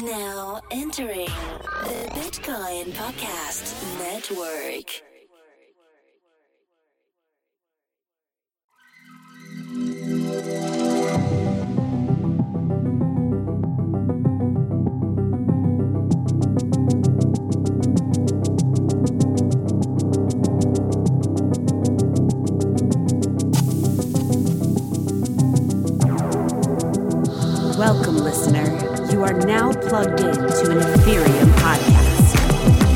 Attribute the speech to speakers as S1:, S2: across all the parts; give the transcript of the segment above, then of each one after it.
S1: Now entering the Bitcoin Podcast Network.
S2: Welcome, listener. You are now plugged in to an Ethereum podcast.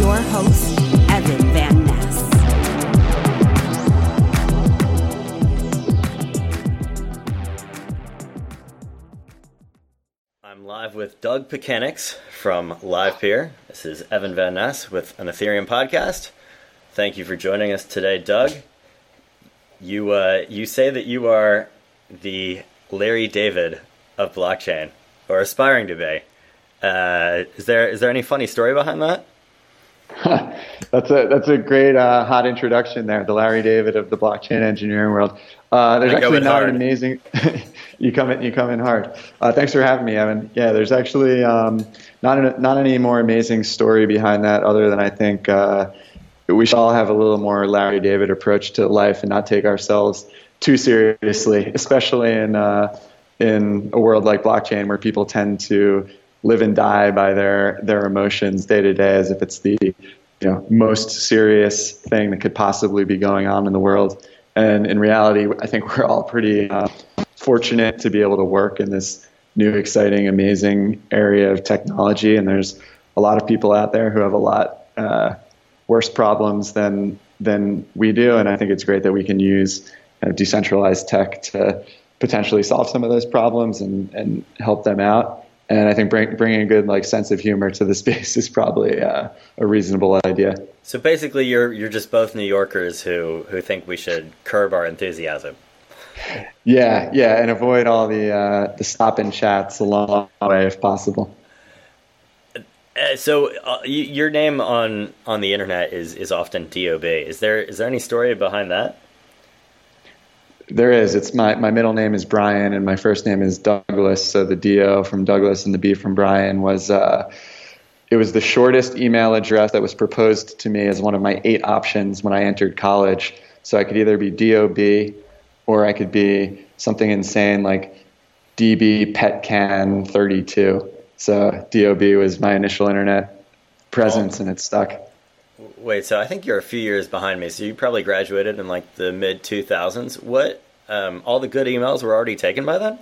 S2: Your host, Evan Van Ness.
S3: I'm live with Doug Petkanics from LivePeer. This is Evan Van Ness with an Ethereum podcast. Thank you for joining us today, Doug. You uh, you say that you are the Larry David of blockchain, or aspiring to be. Uh, is there is there any funny story behind that?
S4: that's a that's a great uh, hot introduction there, the Larry David of the blockchain engineering world. Uh, there's
S3: I
S4: actually not
S3: hard.
S4: an amazing. you come in you come in hard. Uh, thanks for having me, Evan. Yeah, there's actually um, not an, not any more amazing story behind that, other than I think uh, we should all have a little more Larry David approach to life and not take ourselves too seriously, especially in uh, in a world like blockchain where people tend to live and die by their their emotions day to day as if it's the you know most serious thing that could possibly be going on in the world. And in reality, I think we're all pretty uh, fortunate to be able to work in this new, exciting, amazing area of technology. And there's a lot of people out there who have a lot uh, worse problems than than we do. And I think it's great that we can use of decentralized tech to potentially solve some of those problems and, and help them out. And I think bring, bringing a good like sense of humor to the space is probably uh, a reasonable idea.
S3: So basically, you're you're just both New Yorkers who who think we should curb our enthusiasm.
S4: Yeah, yeah, and avoid all the uh, the stop and chats along the way if possible.
S3: Uh, so uh, y- your name on on the internet is is often Dob. Is there is there any story behind that?
S4: There is. It's my my middle name is Brian, and my first name is Douglas. So the Do from Douglas and the B from Brian was. Uh, it was the shortest email address that was proposed to me as one of my eight options when I entered college. So I could either be DOB or I could be something insane like DB Petkan 32. So DOB was my initial internet presence and it stuck.
S3: Wait, so I think you're a few years behind me. So you probably graduated in like the mid 2000s. What? Um, all the good emails were already taken by then.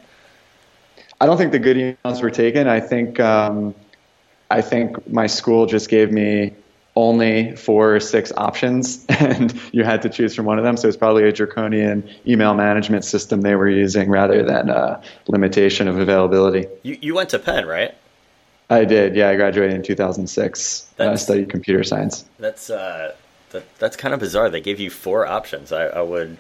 S4: I don't think the good emails were taken. I think um, I think my school just gave me only four or six options, and you had to choose from one of them. So it's probably a draconian email management system they were using rather than a limitation of availability.
S3: You you went to Penn, right?
S4: I did. Yeah, I graduated in 2006. I
S3: That's-
S4: studied computer science.
S3: That's uh, that, that's kind of bizarre. They gave you four options. I, I would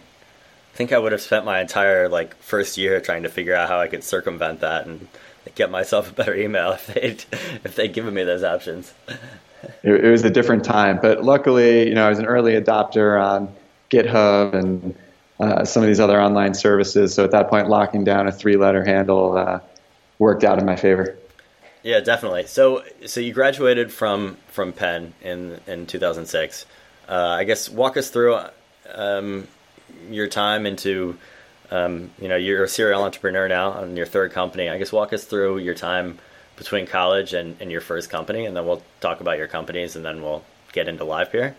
S3: think I would have spent my entire like first year trying to figure out how I could circumvent that and get myself a better email if they'd if they'd given me those options.
S4: it, it was a different time. But luckily, you know, I was an early adopter on GitHub and uh, some of these other online services. So at that point, locking down a three-letter handle uh, worked out in my favor.
S3: Yeah, definitely. So, so you graduated from from Penn in in 2006. Uh, I guess walk us through um, your time into, um, you know, you're a serial entrepreneur now on your third company. I guess walk us through your time between college and, and your first company, and then we'll talk about your companies, and then we'll get into LivePeer.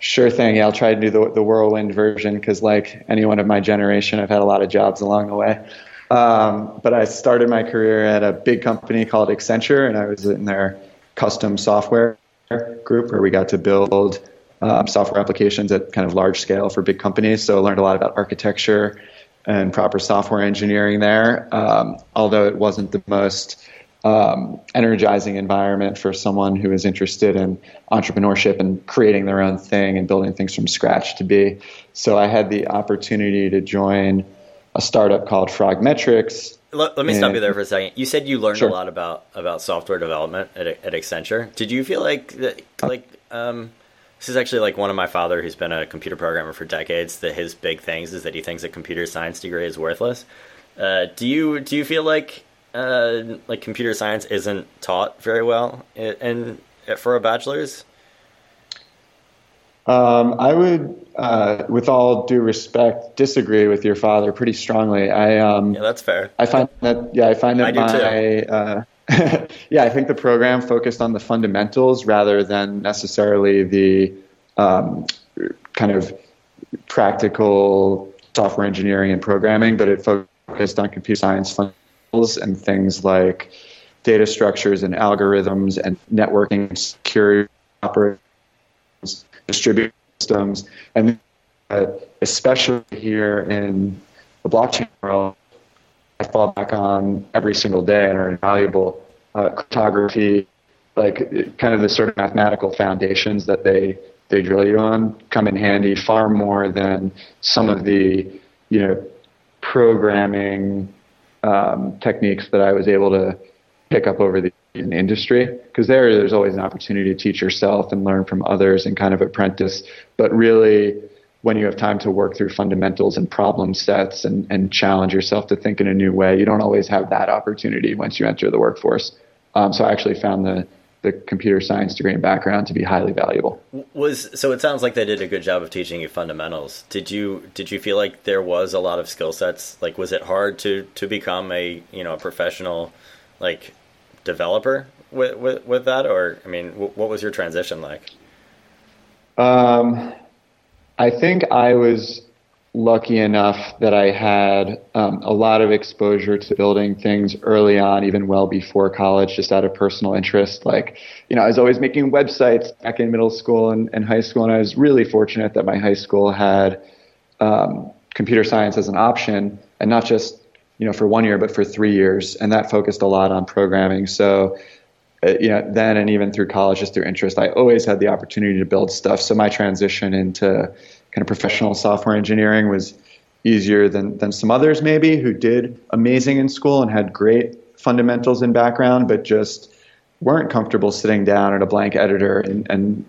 S4: Sure thing. Yeah, I'll try to do the, the whirlwind version because, like anyone of my generation, I've had a lot of jobs along the way. Um, but I started my career at a big company called Accenture, and I was in their custom software group where we got to build um, software applications at kind of large scale for big companies. So I learned a lot about architecture and proper software engineering there. Um, although it wasn't the most um, energizing environment for someone who is interested in entrepreneurship and creating their own thing and building things from scratch to be. So I had the opportunity to join a startup called Frogmetrics.
S3: Let, let me stop you there for a second. You said you learned
S4: Sure.
S3: a lot about about software development at, at Accenture. Did you feel like that, like um, this is actually like one of my father, who's been a computer programmer for decades. That his big things is that he thinks a computer science degree is worthless. Uh, do you do you feel like uh, like computer science isn't taught very well in, in for a bachelor's?
S4: Um, I would, uh, with all due respect, disagree with your father pretty strongly. I um,
S3: yeah, that's fair.
S4: I find that yeah, I find that
S3: I
S4: my uh, yeah, I think the program focused on the fundamentals rather than necessarily the um, kind of practical software engineering and programming, but it focused on computer science fundamentals and things like data structures and algorithms and networking security operations distributed systems, and uh, especially here in the blockchain world, I fall back on every single day and are invaluable. Uh, cryptography, like kind of the sort of mathematical foundations that they they drill you on, come in handy far more than some of the you know programming um, techniques that I was able to pick up over the in industry because there there's always an opportunity to teach yourself and learn from others and kind of apprentice. But really when you have time to work through fundamentals and problem sets and, and challenge yourself to think in a new way you don't always have that opportunity once you enter the workforce. Um, so i actually found the the computer science degree and background to be highly valuable.
S3: Was so it sounds like they did a good job of teaching you fundamentals. Did you did you feel like there was a lot of skill sets? Like was it hard to to become a you know a professional like developer with, with, with that, or I mean, w- what was your transition like?
S4: Um, I think I was lucky enough that I had um, a lot of exposure to building things early on, even well before college, just out of personal interest. Like, you know, I was always making websites back in middle school and, and high school, and I was really fortunate that my high school had um, computer science as an option, and not just you know, for one year, but for three years, and that focused a lot on programming. So, uh, you know, then and even through college, just through interest, I always had the opportunity to build stuff. So my transition into kind of professional software engineering was easier than than some others maybe who did amazing in school and had great fundamentals and background, but just weren't comfortable sitting down at a blank editor and, and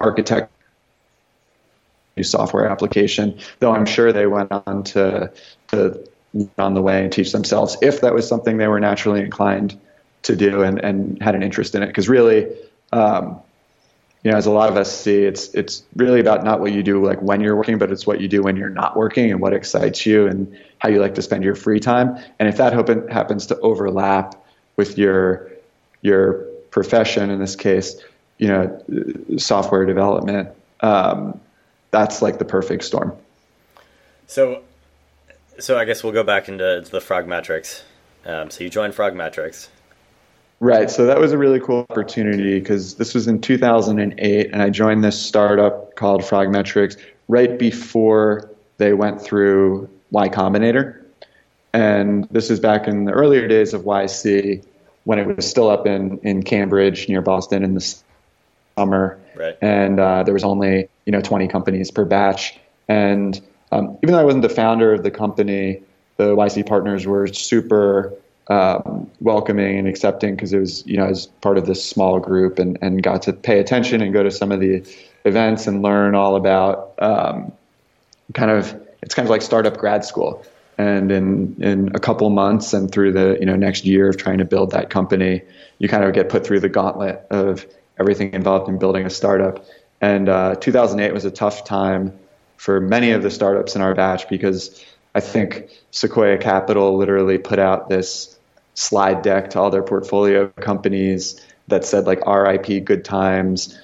S4: architect new software application. Though I'm sure they went on to to on the way and teach themselves if that was something they were naturally inclined to do and, and had an interest in it. Because really, um, you know, as a lot of us see, it's it's really about not what you do like when you're working, but it's what you do when you're not working and what excites you and how you like to spend your free time. And if that happen, happens to overlap with your your profession, in this case, you know, software development, um, that's like the perfect storm.
S3: So so I guess we'll go back into the Frogmetrics. Um, so you joined Frogmetrics.
S4: Right. So that was a really cool opportunity because this was in 2008, and I joined this startup called Frogmetrics right before they went through Y Combinator. And this is back in the earlier days of YC when it was still up in, in Cambridge near Boston in the summer.
S3: Right.
S4: And uh, there was only, you know, 20 companies per batch. And um, even though I wasn't the founder of the company, the YC partners were super um, welcoming and accepting because it was, you know, as part of this small group and, and got to pay attention and go to some of the events and learn all about um, kind of, it's kind of like startup grad school. And in, in a couple months and through the you know next year of trying to build that company, you kind of get put through the gauntlet of everything involved in building a startup. And uh, 2008 was a tough time for many of the startups in our batch because I think Sequoia Capital literally put out this slide deck to all their portfolio companies that said like RIP good times.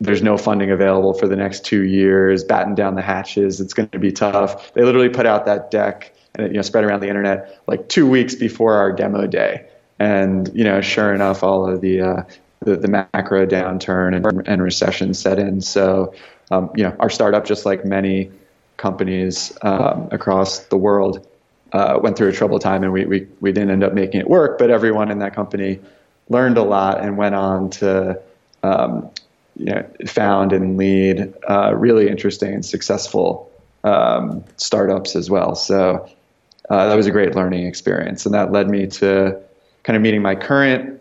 S4: There's no funding available for the next two years. Batten down the hatches. It's going to be tough. They literally put out that deck and it, you know spread around the internet like two weeks before our demo day. And you know, sure enough, all of the uh, the, the macro downturn and, and recession set in. So um, you know, our startup, just like many companies um, across the world, uh, went through a troubled time, and we, we we didn't end up making it work. But everyone in that company learned a lot and went on to um, you know, found and lead uh, really interesting and successful um, startups as well. So uh, that was a great learning experience, and that led me to kind of meeting my current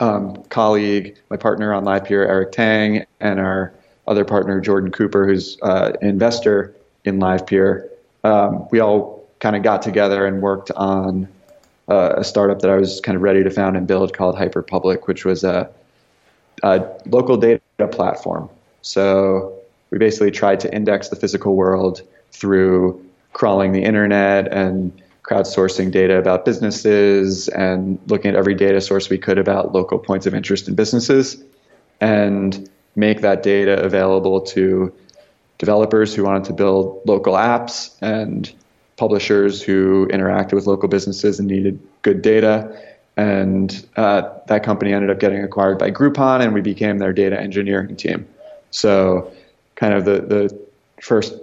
S4: um, colleague, my partner on LivePeer, Eric Tang, and our other partner, Jordan Cooper, who's uh, an investor in LivePeer, um, we all kind of got together and worked on uh, a startup that I was kind of ready to found and build called Hyperpublic, which was a, a local data platform. So we basically tried to index the physical world through crawling the internet and crowdsourcing data about businesses and looking at every data source we could about local points of interest in businesses and make that data available to developers who wanted to build local apps and publishers who interacted with local businesses and needed good data. And uh, that company ended up getting acquired by Groupon, and we became their data engineering team. So, kind of the, the first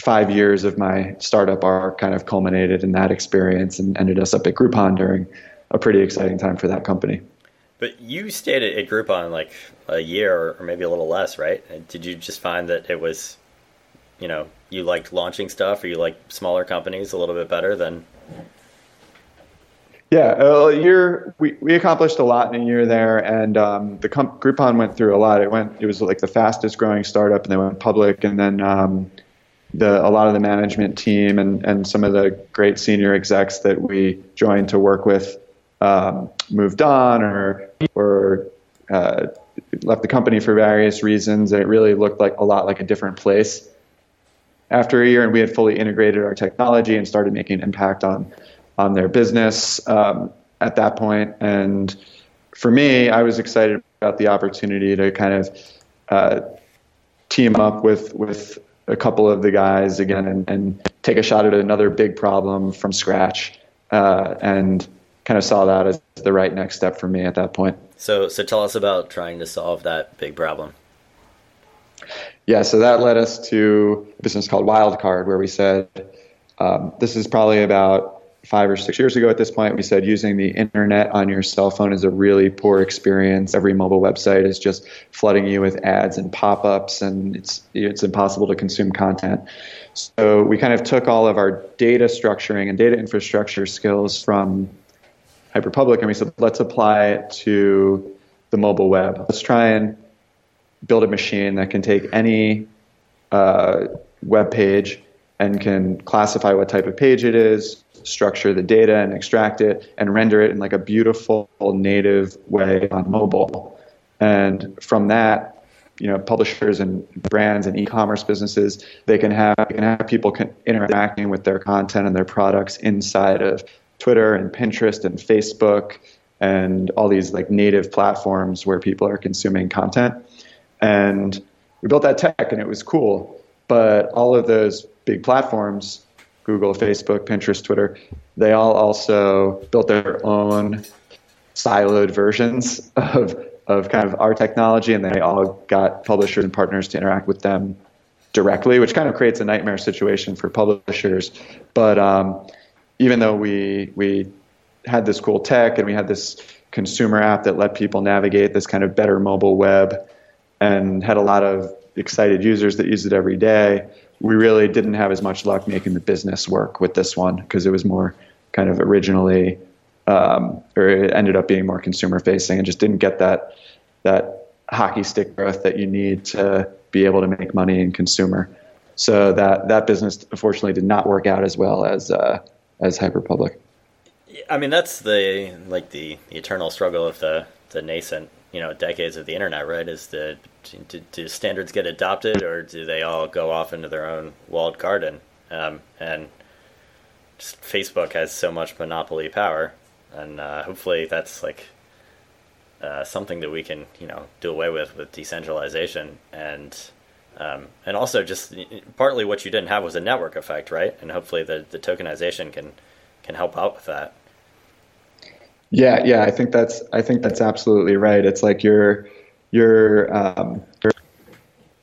S4: five years of my startup arc kind of culminated in that experience and ended us up at Groupon during a pretty exciting time for that company.
S3: But you stayed at Groupon like a year or maybe a little less, right? Did you just find that it was, you know, you liked launching stuff or you like smaller companies a little bit better than?
S4: Yeah, a year we, we accomplished a lot in a year there, and um, the comp- Groupon went through a lot. It went it was like the fastest growing startup, and they went public, and then um, the a lot of the management team and and some of the great senior execs that we joined to work with um, moved on or or uh, left the company for various reasons, and it really looked like a lot like a different place after a year. And we had fully integrated our technology and started making impact on on their business um, at that point. And for me, I was excited about the opportunity to kind of uh, team up with with a couple of the guys again and, and take a shot at another big problem from scratch. Uh, and kind of saw that as the right next step for me at that point.
S3: So, so tell us about trying to solve that big problem.
S4: Yeah, so that led us to a business called Wildcard, where we said um, this is probably about five or six years ago at this point. We said using the internet on your cell phone is a really poor experience. Every mobile website is just flooding you with ads and pop-ups, and it's it's impossible to consume content. So we kind of took all of our data structuring and data infrastructure skills from Hyperpublic, and we said, let's apply it to the mobile web. Let's try and build a machine that can take any uh, web page and can classify what type of page it is, structure the data and extract it, and render it in like a beautiful native way on mobile. And from that, you know, publishers and brands and e-commerce businesses, they can have, they can have people interacting with their content and their products inside of Twitter and Pinterest and Facebook and all these like native platforms where people are consuming content. And we built that tech and it was cool. But all of those big platforms, Google, Facebook, Pinterest, Twitter, they all also built their own siloed versions of, of kind of our technology and they all got publishers and partners to interact with them directly, which kind of creates a nightmare situation for publishers. But um, even though we we had this cool tech and we had this consumer app that let people navigate this kind of better mobile web and had a lot of excited users that use it every day, we really didn't have as much luck making the business work with this one because it was more kind of originally, um, or it ended up being more consumer facing and just didn't get that that hockey stick growth that you need to be able to make money in consumer. So that that business unfortunately did not work out as well as uh, as Hyperpublic.
S3: I mean, that's the like the, the eternal struggle of the the nascent you know decades of the internet, right? Is the do, do, standards get adopted or do they all go off into their own walled garden? Um, and Facebook has so much monopoly power, and uh, hopefully that's like uh, something that we can you know do away with with decentralization and. Um, and also, just partly what you didn't have was a network effect, right? And hopefully, the, the tokenization can can help out with that.
S4: Yeah, yeah, I think that's I think that's absolutely right. It's like you're you're, um, you're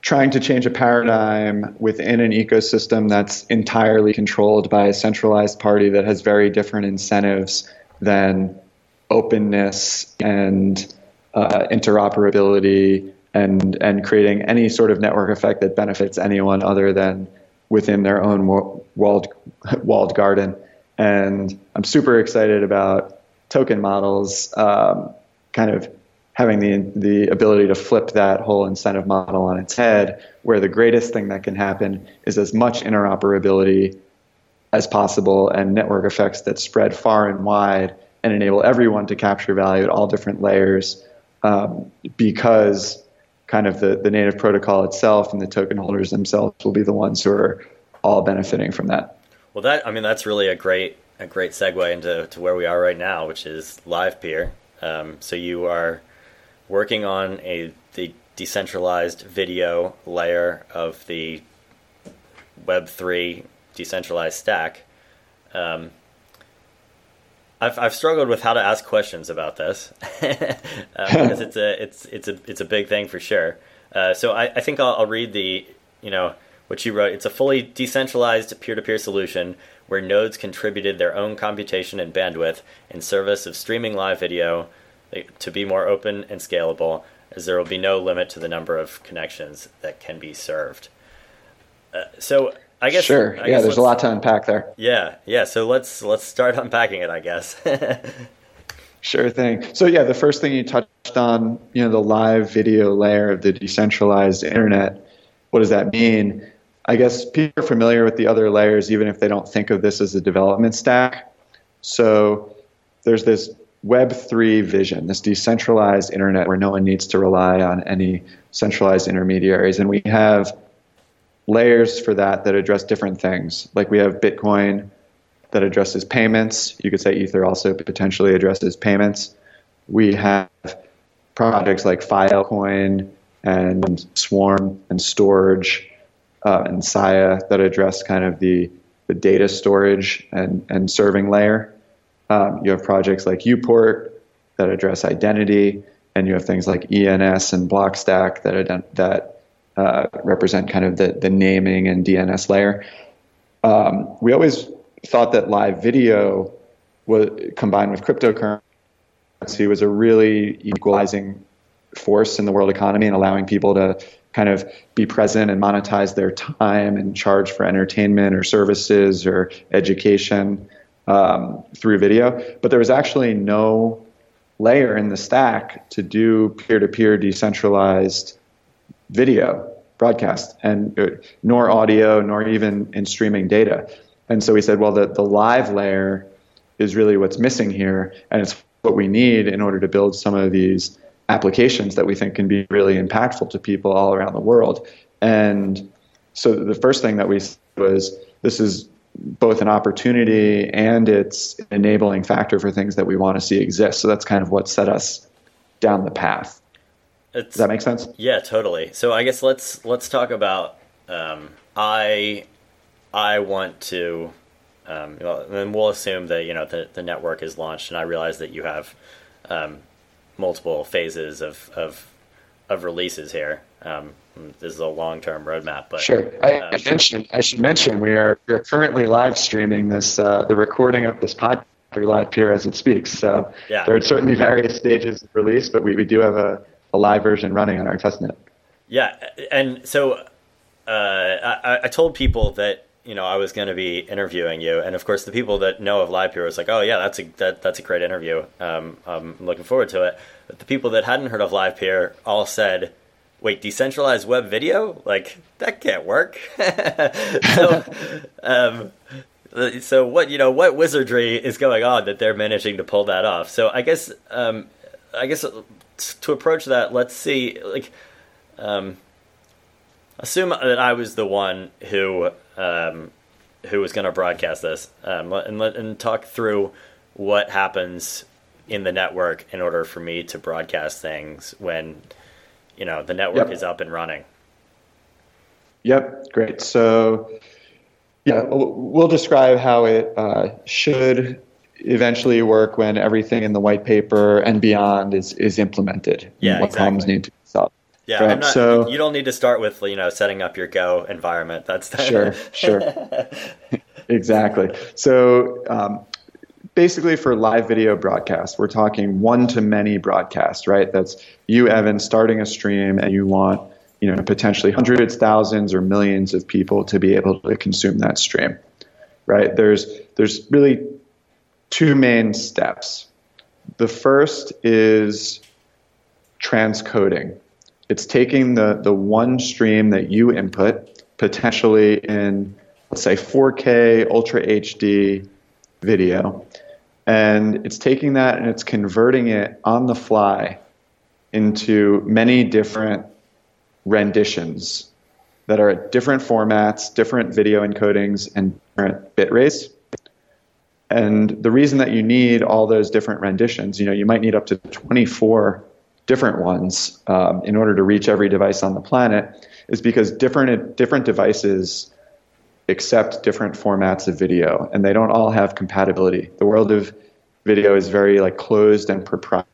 S4: trying to change a paradigm within an ecosystem that's entirely controlled by a centralized party that has very different incentives than openness and uh, interoperability and and creating any sort of network effect that benefits anyone other than within their own walled walled garden. And I'm super excited about token models, um, kind of having the the ability to flip that whole incentive model on its head, where the greatest thing that can happen is as much interoperability as possible and network effects that spread far and wide and enable everyone to capture value at all different layers um, because kind of the, the native protocol itself and the token holders themselves will be the ones who are all benefiting from that.
S3: Well, that I mean that's really a great a great segue into to where we are right now, which is Livepeer. Um, so you are working on a the decentralized video layer of the Web three decentralized stack. Um, I've, I've struggled with how to ask questions about this uh, because it's a it's it's a it's a big thing for sure. Uh, so I, I think I'll, I'll read the you know what you wrote. It's a fully decentralized peer-to-peer solution where nodes contributed their own computation and bandwidth in service of streaming live video to be more open and scalable, as there will be no limit to the number of connections that can be served. Uh, so I guess
S4: sure.
S3: I
S4: yeah,
S3: guess
S4: there's a lot to unpack there.
S3: Yeah, yeah. So let's let's start unpacking it. I guess.
S4: sure thing. So yeah, the first thing you touched on, you know, the live video layer of the decentralized internet. What does that mean? I guess people are familiar with the other layers, even if they don't think of this as a development stack. So there's this Web3 vision, this decentralized internet where no one needs to rely on any centralized intermediaries. And we have layers for that that address different things. Like we have Bitcoin that addresses payments. You could say Ether also potentially addresses payments. We have projects like Filecoin and Swarm and Storj uh, and Sia that address kind of the, the data storage and, and serving layer. Um, you have projects like Uport that address identity, and you have things like ENS and Blockstack that, that uh, represent kind of the, the naming and DNS layer. Um, we always thought that live video was combined with cryptocurrency was a really equalizing force in the world economy and allowing people to kind of be present and monetize their time and charge for entertainment or services or education um, through video. But there was actually no layer in the stack to do peer to peer decentralized video broadcast and uh, nor audio nor even in streaming data. And so we said well the, the live layer is really what's missing here and it's what we need in order to build some of these applications that we think can be really impactful to people all around the world. And so the first thing that we was this is both an opportunity and it's an enabling factor for things that we want to see exist. So that's kind of what set us down the path it's, Does that make sense?
S3: Yeah, totally. So I guess let's let's talk about um, I I want to um, and we'll assume that you know the, the network is launched and I realize that you have um, multiple phases of, of of releases here. Um, this is a long term roadmap, but
S4: sure. I, um, mentioned I should mention we are we are currently live streaming this uh, the recording of this podcast through Livepeer as it speaks. So yeah. there are certainly various stages of release, but we, we do have a a live version running on our testnet.
S3: Yeah, and so uh, I, I, told people that you know I was going to be interviewing you, and of course the people that know of Livepeer was like, "Oh yeah, that's a that, that's a great interview. Um, I'm looking forward to it." But the people that hadn't heard of Livepeer all said, "Wait, decentralized web video? Like that can't work." so, um, so what you know what wizardry is going on that they're managing to pull that off? So I guess um, I guess to approach that, let's see, like, um, assume that I was the one who um, who was going to broadcast this, um, and let and talk through what happens in the network in order for me to broadcast things when you know the network yep. is up and running.
S4: Yep, great. So, yeah, we'll describe how it uh, should eventually work when everything in the white paper and beyond is is implemented.
S3: Yeah,
S4: what
S3: exactly.
S4: problems need to be solved.
S3: Yeah, right? not, so you don't need to start with you know setting up your Go environment. That's
S4: the sure, sure, exactly. So um, basically, for live video broadcast, we're talking one to many broadcast, right? That's you, Evan, starting a stream, and you want you know potentially hundreds, thousands, or millions of people to be able to consume that stream, right? There's there's really two main steps. The first is transcoding. It's taking the, the one stream that you input, potentially in let's say 4K Ultra HD video, and it's taking that and it's converting it on the fly into many different renditions that are at different formats, different video encodings, and different bit rates. And the reason that you need all those different renditions, you know, you might need up to 24 different ones um, in order to reach every device on the planet, is because different different devices accept different formats of video, and they don't all have compatibility. The world of video is very like closed and proprietary.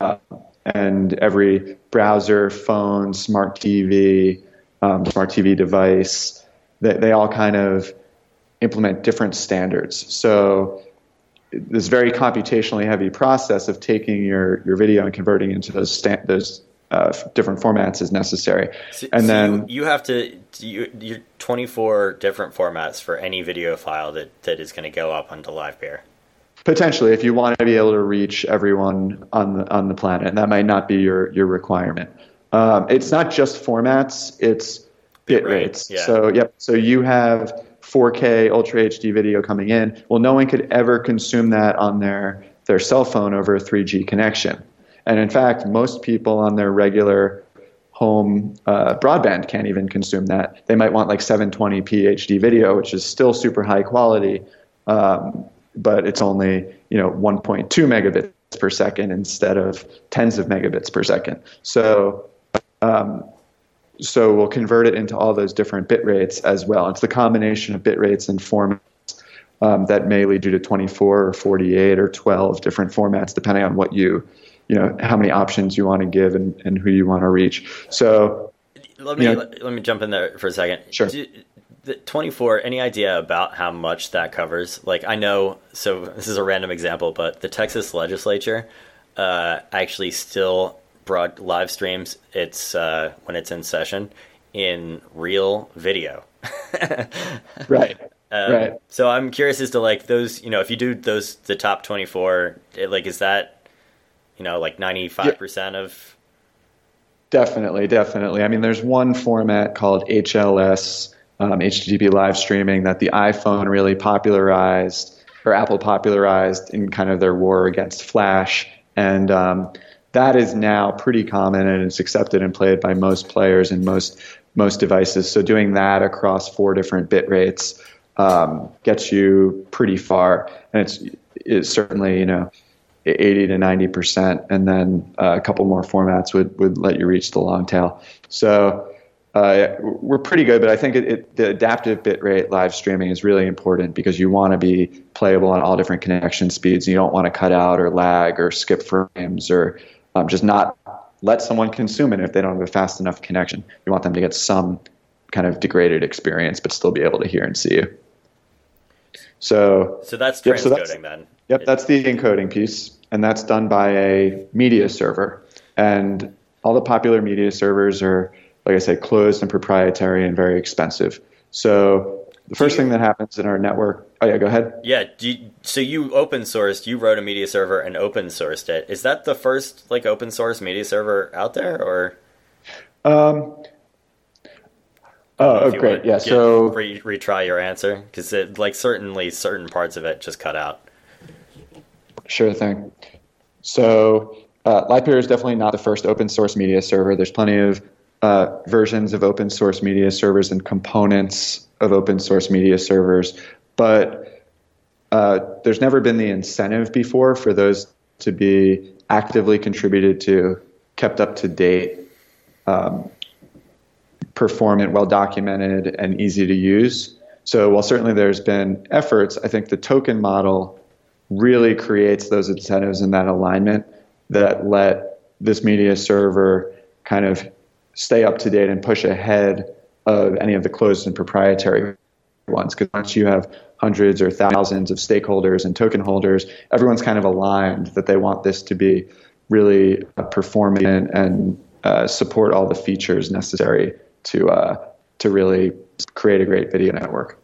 S4: Uh, and every browser, phone, smart TV, um, smart TV device, they, they all kind of implement different standards. So this very computationally heavy process of taking your, your video and converting into those sta- those uh, different formats is necessary.
S3: So,
S4: and
S3: so
S4: then
S3: you, you have to you you're 24 different formats for any video file that, that is going to go up onto LivePeer.
S4: potentially, if you want to be able to reach everyone on the on the planet, and that might not be your your requirement. Um, it's not just formats; it's bit
S3: Bitrate,
S4: rates.
S3: yeah.
S4: So yep. So you have 4K Ultra HD video coming in. Well, no one could ever consume that on their their cell phone over a 3G connection. And in fact, most people on their regular home uh, broadband can't even consume that. They might want like 720p HD video, which is still super high quality, um, but it's only you know 1.2 megabits per second instead of tens of megabits per second. So um, so we'll convert it into all those different bit rates as well. It's the combination of bit rates and formats um, that may lead you to 24 or 48 or 12 different formats, depending on what you, you know, how many options you want to give and, and who you want to reach. So
S3: Let me
S4: Yeah.
S3: let, let me jump in there for a second.
S4: Sure.
S3: Do- the 24 any idea about how much that covers like i know so this is a random example but the texas legislature uh, actually still broad live streams its uh, when it's in session in real video
S4: right,
S3: Um,
S4: right.
S3: So I'm curious as to like those, you know, if you do those the top 24, it, like is that, you know, like 95 percent of
S4: Definitely, definitely. I mean, there's one format called HLS, um, HTTP live streaming, that the iPhone really popularized, or Apple popularized in kind of their war against Flash. And um, that is now pretty common and it's accepted and played by most players and most most devices. So doing that across four different bit rates um, gets you pretty far, and it's it's certainly you know 80 to 90 percent, and then uh, a couple more formats would, would let you reach the long tail. So uh, we're pretty good, but I think it, it, the adaptive bitrate live streaming is really important because you want to be playable on all different connection speeds. You don't want to cut out or lag or skip frames or um, just not let someone consume it if they don't have a fast enough connection. You want them to get some kind of degraded experience, but still be able to hear and see you. So
S3: so that's
S4: Yep,
S3: transcoding
S4: so that's-
S3: then.
S4: Yep, that's the encoding piece, and that's done by a media server. And all the popular media servers are, like I said, closed and proprietary and very expensive. So the first thing that happens in our network. Oh yeah, go ahead.
S3: Yeah. You, so you open sourced, you wrote a media server and open sourced it. Is that the first like open source media server out there, or
S4: Um, oh, great. Yeah.
S3: get-
S4: So
S3: re- retry your answer because it like certainly certain parts of it just cut out.
S4: Sure thing. So, uh, is definitely not the first open source media server. There's plenty of uh, versions of open source media servers and components of open source media servers, but uh, there's never been the incentive before for those to be actively contributed to, kept up to date, um, performant, well documented, and easy to use. So, while certainly there's been efforts, I think the token model really creates those incentives and that alignment that let this media server kind of stay up to date and push ahead of any of the closed and proprietary ones. Because once you have hundreds or thousands of stakeholders and token holders, everyone's kind of aligned that they want this to be really uh, performing and, and uh, support all the features necessary to uh, to really create a great video network.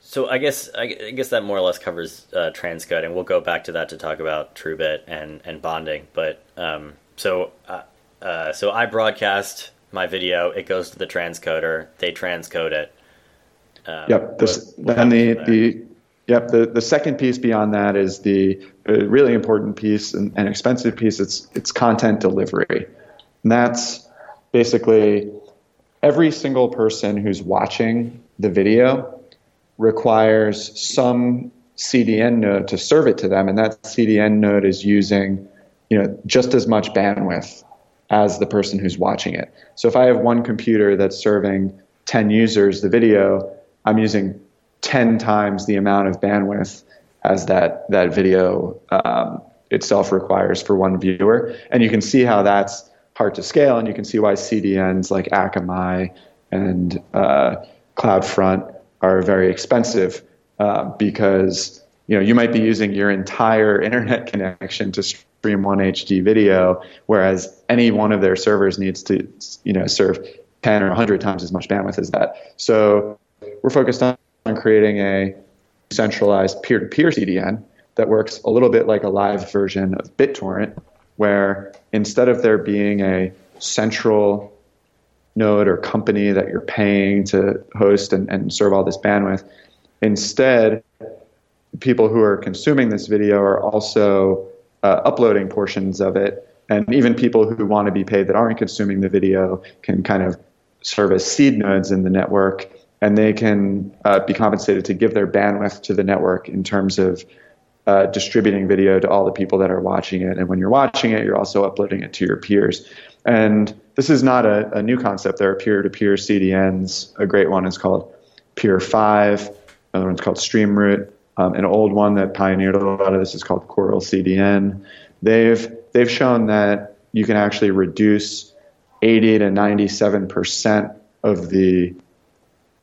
S3: So I guess I guess that more or less covers uh, transcoding. We'll go back to that to talk about TrueBit and and bonding. But um, so uh, uh, so I broadcast my video. It goes to the transcoder. They transcode it. Um,
S4: yep. This, then the the Yep. The, the second piece beyond that is the really important piece and, and, expensive piece. It's, it's content delivery. And that's basically every single person who's watching the video requires some CDN node to serve it to them. And that CDN node is using, you know, just as much bandwidth as the person who's watching it. So if I have one computer that's serving 10 users the video, I'm using 10 times the amount of bandwidth as that that video um, itself requires for one viewer. And you can see how that's hard to scale, and you can see why CDNs like Akamai and uh, CloudFront are very expensive uh, because you know you might be using your entire internet connection to stream one HD video, whereas any one of their servers needs to you know serve 10 or 100 times as much bandwidth as that. So we're focused on creating a centralized peer-to-peer CDN that works a little bit like a live version of BitTorrent, where instead of there being a central node or company that you're paying to host and, and serve all this bandwidth, instead, people who are consuming this video are also uh, uploading portions of it. And even people who want to be paid that aren't consuming the video can kind of serve as seed nodes in the network and they can uh, be compensated to give their bandwidth to the network in terms of uh, distributing video to all the people that are watching it. And when you're watching it, you're also uploading it to your peers. And this is not a, a new concept. There are peer-to-peer CDNs. A great one is called Peer5. Another one's called StreamRoot. Um, an old one that pioneered a lot of this is called Coral CDN. They've they've shown that you can actually reduce 80 to 97 percent of the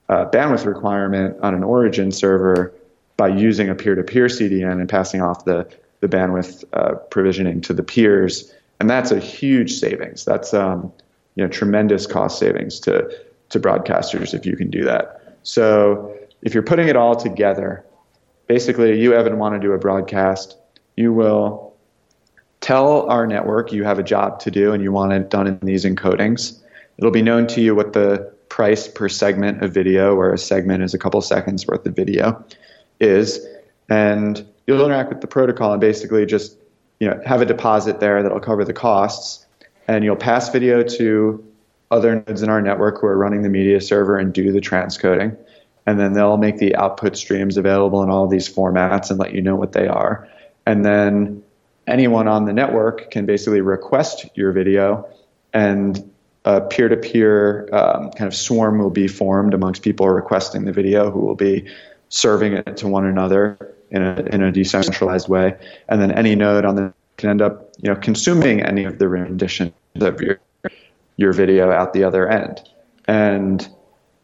S4: uh, bandwidth requirement on an origin server by using a peer-to-peer CDN and passing off the, the bandwidth uh, provisioning to the peers. And that's a huge savings. That's um, you know tremendous cost savings to to broadcasters if you can do that. So if you're putting it all together, basically you Evan want to do a broadcast, you will tell our network you have a job to do and you want it done in these encodings. It'll be known to you what the price per segment of video, where a segment is a couple seconds worth of video, is. And you'll interact with the protocol and basically just you know have a deposit there that'll cover the costs, and you'll pass video to other nodes in our network who are running the media server and do the transcoding, and then they'll make the output streams available in all these formats and let you know what they are, and then anyone on the network can basically request your video and a peer-to-peer um, kind of swarm will be formed amongst people requesting the video who will be serving it to one another in a, in a decentralized way. And then any node on the can end up you know consuming any of the renditions of your your video out the other end. And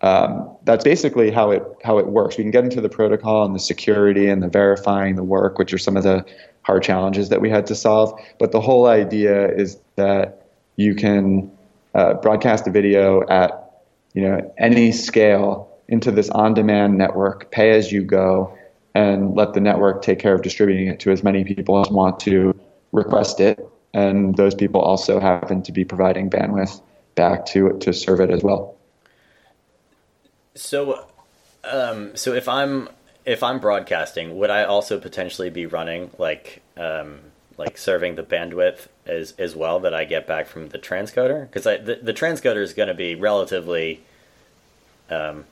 S4: um, that's basically how it how it works. We can get into the protocol and the security and the verifying the work, which are some of the hard challenges that we had to solve. But the whole idea is that you can uh, broadcast a video at you know any scale into this on-demand network, pay as you go, and let the network take care of distributing it to as many people as want to request it. And those people also happen to be providing bandwidth back to to serve it as well.
S3: So, um, so if I'm if I'm broadcasting, would I also potentially be running like um, like serving the bandwidth as as well that I get back from the transcoder because the the transcoder is going to be relatively um,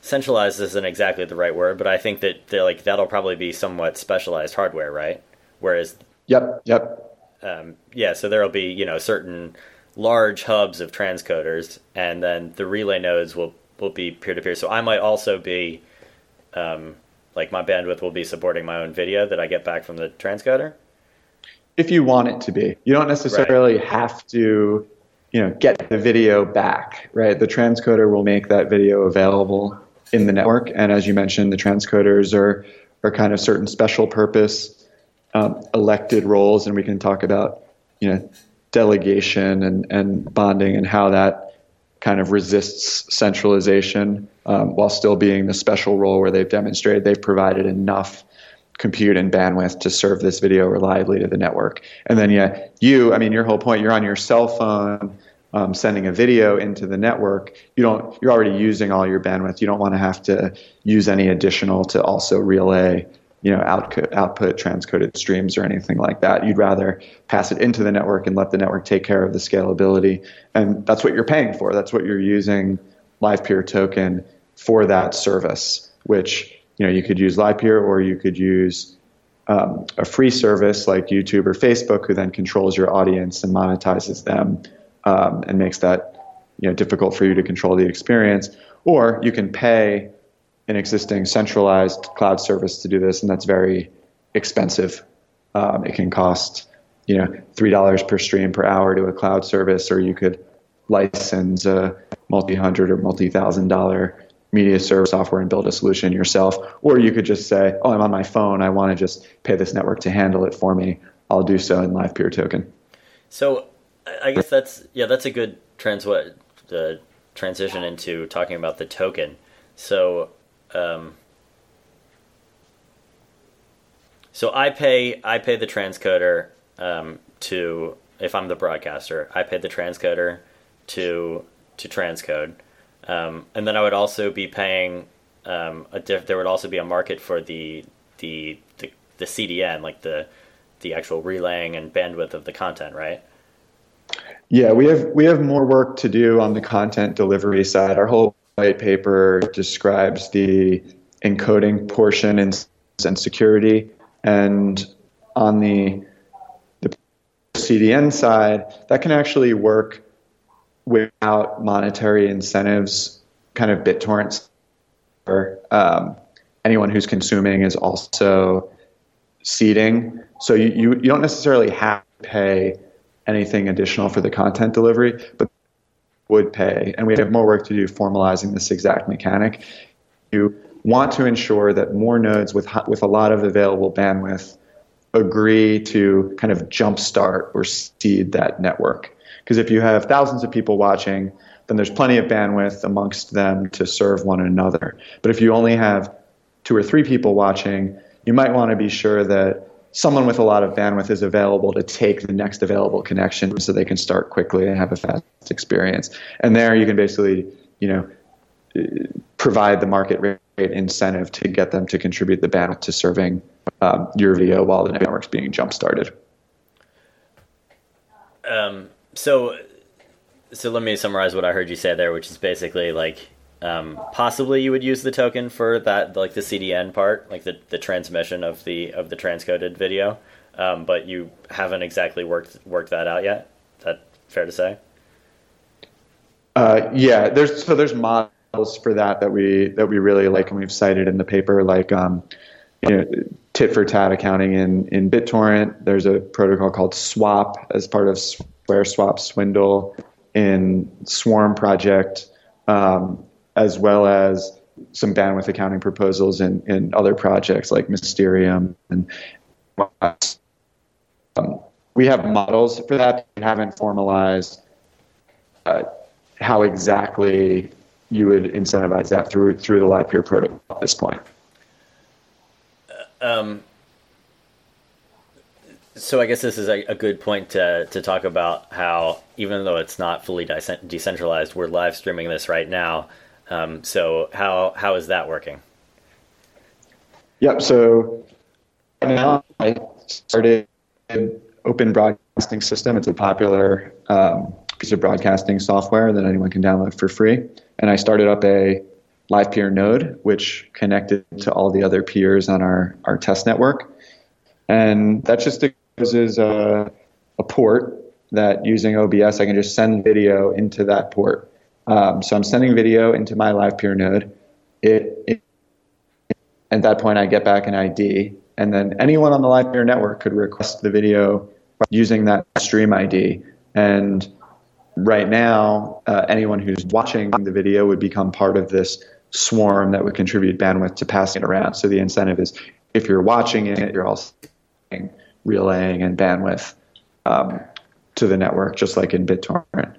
S3: centralized isn't exactly the right word, but I think that like that'll probably be somewhat specialized hardware, right? Whereas
S4: yep, yep,
S3: um, yeah, so there'll be you know certain large hubs of transcoders, and then the relay nodes will will be peer to peer. So I might also be um, like my bandwidth will be supporting my own video that I get back from the transcoder?
S4: If you want it to be. You don't necessarily right. have to, you know, get the video back, right? The transcoder will make that video available in the network. And as you mentioned, the transcoders are, are kind of certain special purpose um, elected roles. And we can talk about, you know, delegation and, and bonding and how that kind of resists centralization um, while still being the special role where they've demonstrated they've provided enough compute and bandwidth to serve this video reliably to the network. And then, yeah, you, I mean, your whole point, you're on your cell phone um, sending a video into the network, you don't you're already using all your bandwidth. You don't want to have to use any additional to also relay you know output output transcoded streams or anything like that. You'd rather pass it into the network and let the network take care of the scalability, and that's what you're paying for. That's what you're using LivePeer token for that service. Which you know you could use LivePeer or you could use um, a free service like YouTube or Facebook, who then controls your audience and monetizes them um, and makes that you know difficult for you to control the experience. Or you can pay an existing centralized cloud service to do this, and that's very expensive. Um, it can cost you know three dollars per stream per hour to a cloud service, or you could license a multi-hundred or multi-thousand dollar media service software and build a solution yourself. Or you could just say, "Oh, I'm on my phone. I want to just pay this network to handle it for me. I'll do so in LivePeer token."
S3: So, I guess that's yeah, that's a good trans the transition into talking about the token. So, um, so I pay I pay the transcoder um, to if I'm the broadcaster, I pay the transcoder to to transcode, um, and then I would also be paying um, a diff- there would also be a market for the, the the the CDN like the the actual relaying and bandwidth of the content, right?
S4: Yeah, we have we have more work to do on the content delivery side. Our whole white paper describes the encoding portion and, and security. And on the, the CDN side, that can actually work without monetary incentives, kind of BitTorrent. Or, um, anyone who's consuming is also seeding. So you, you, you don't necessarily have to pay anything additional for the content delivery, but would pay, and we have more work to do formalizing this exact mechanic. You want to ensure that more nodes with with a lot of available bandwidth agree to kind of jumpstart or seed that network. Because if you have thousands of people watching, then there's plenty of bandwidth amongst them to serve one another. But if you only have two or three people watching, you might want to be sure that someone with a lot of bandwidth is available to take the next available connection so they can start quickly and have a fast experience. And there you can basically, you know, provide the market rate incentive to get them to contribute the bandwidth to serving um, your video while the network's being jump started.
S3: Um, so, so let me summarize what I heard you say there, which is basically like um, possibly you would use the token for that, like the CDN part, like the, the transmission of the of the transcoded video, um, but you haven't exactly worked worked that out yet. Is that fair to say?
S4: Uh, yeah, there's so there's models for that that we that we really like and we've cited in the paper, like um, you know, tit for tat accounting in in BitTorrent. There's a protocol called Swap as part of Swear Swap Swindle in Swarm project. Um, as well as some bandwidth accounting proposals in, in other projects like Mysterium. And um, we have models for that. We haven't formalized uh, how exactly you would incentivize that through through the LivePeer protocol at this point.
S3: Um, so I guess this is a, a, good point to to talk about how even though it's not fully decentralized, we're live streaming this right now. Um, so how how is that working?
S4: Yep. So now I started Open Broadcasting System. It's a popular um, piece of broadcasting software that anyone can download for free. And I started up a LivePeer node, which connected to all the other peers on our, our test network. And that just exposes a, a port that using OBS, I can just send video into that port. Um, so I'm sending video into my LivePeer node. It, it, at that point, I get back an ID, and then anyone on the LivePeer network could request the video using that stream ID. And right now, uh, anyone who's watching the video would become part of this swarm that would contribute bandwidth to passing it around. So the incentive is if you're watching it, you're also relaying and bandwidth um, to the network, just like in BitTorrent.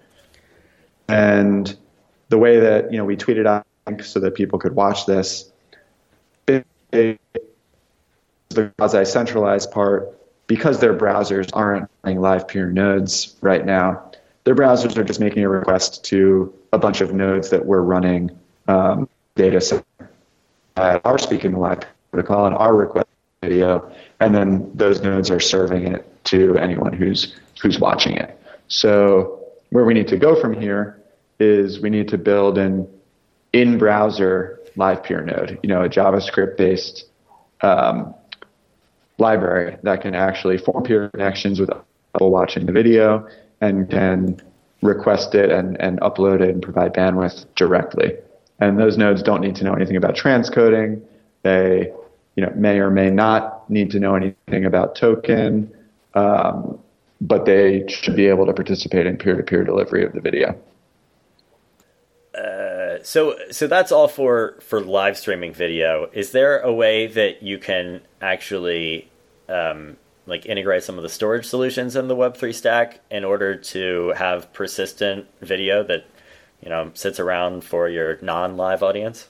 S4: And the way that you know we tweeted out so that people could watch this, the quasi centralized part because their browsers aren't running LivePeer nodes right now. their browsers are just making a request to a bunch of nodes that we're running um, data center our speaking live protocol and our request video, and then those nodes are serving it to anyone who's who's watching it. So where we need to go from here is we need to build an in-browser LivePeer node, you know, a JavaScript-based um, library that can actually form peer connections with people watching the video and can request it and, and upload it and provide bandwidth directly. And those nodes don't need to know anything about transcoding. They you know, may or may not need to know anything about token, um, but they should be able to participate in peer-to-peer delivery of the video.
S3: Uh, so, so that's all for for live streaming video. Is there a way that you can actually um, like integrate some of the storage solutions in the Web3 stack in order to have persistent video that you know sits around for your non-live audience?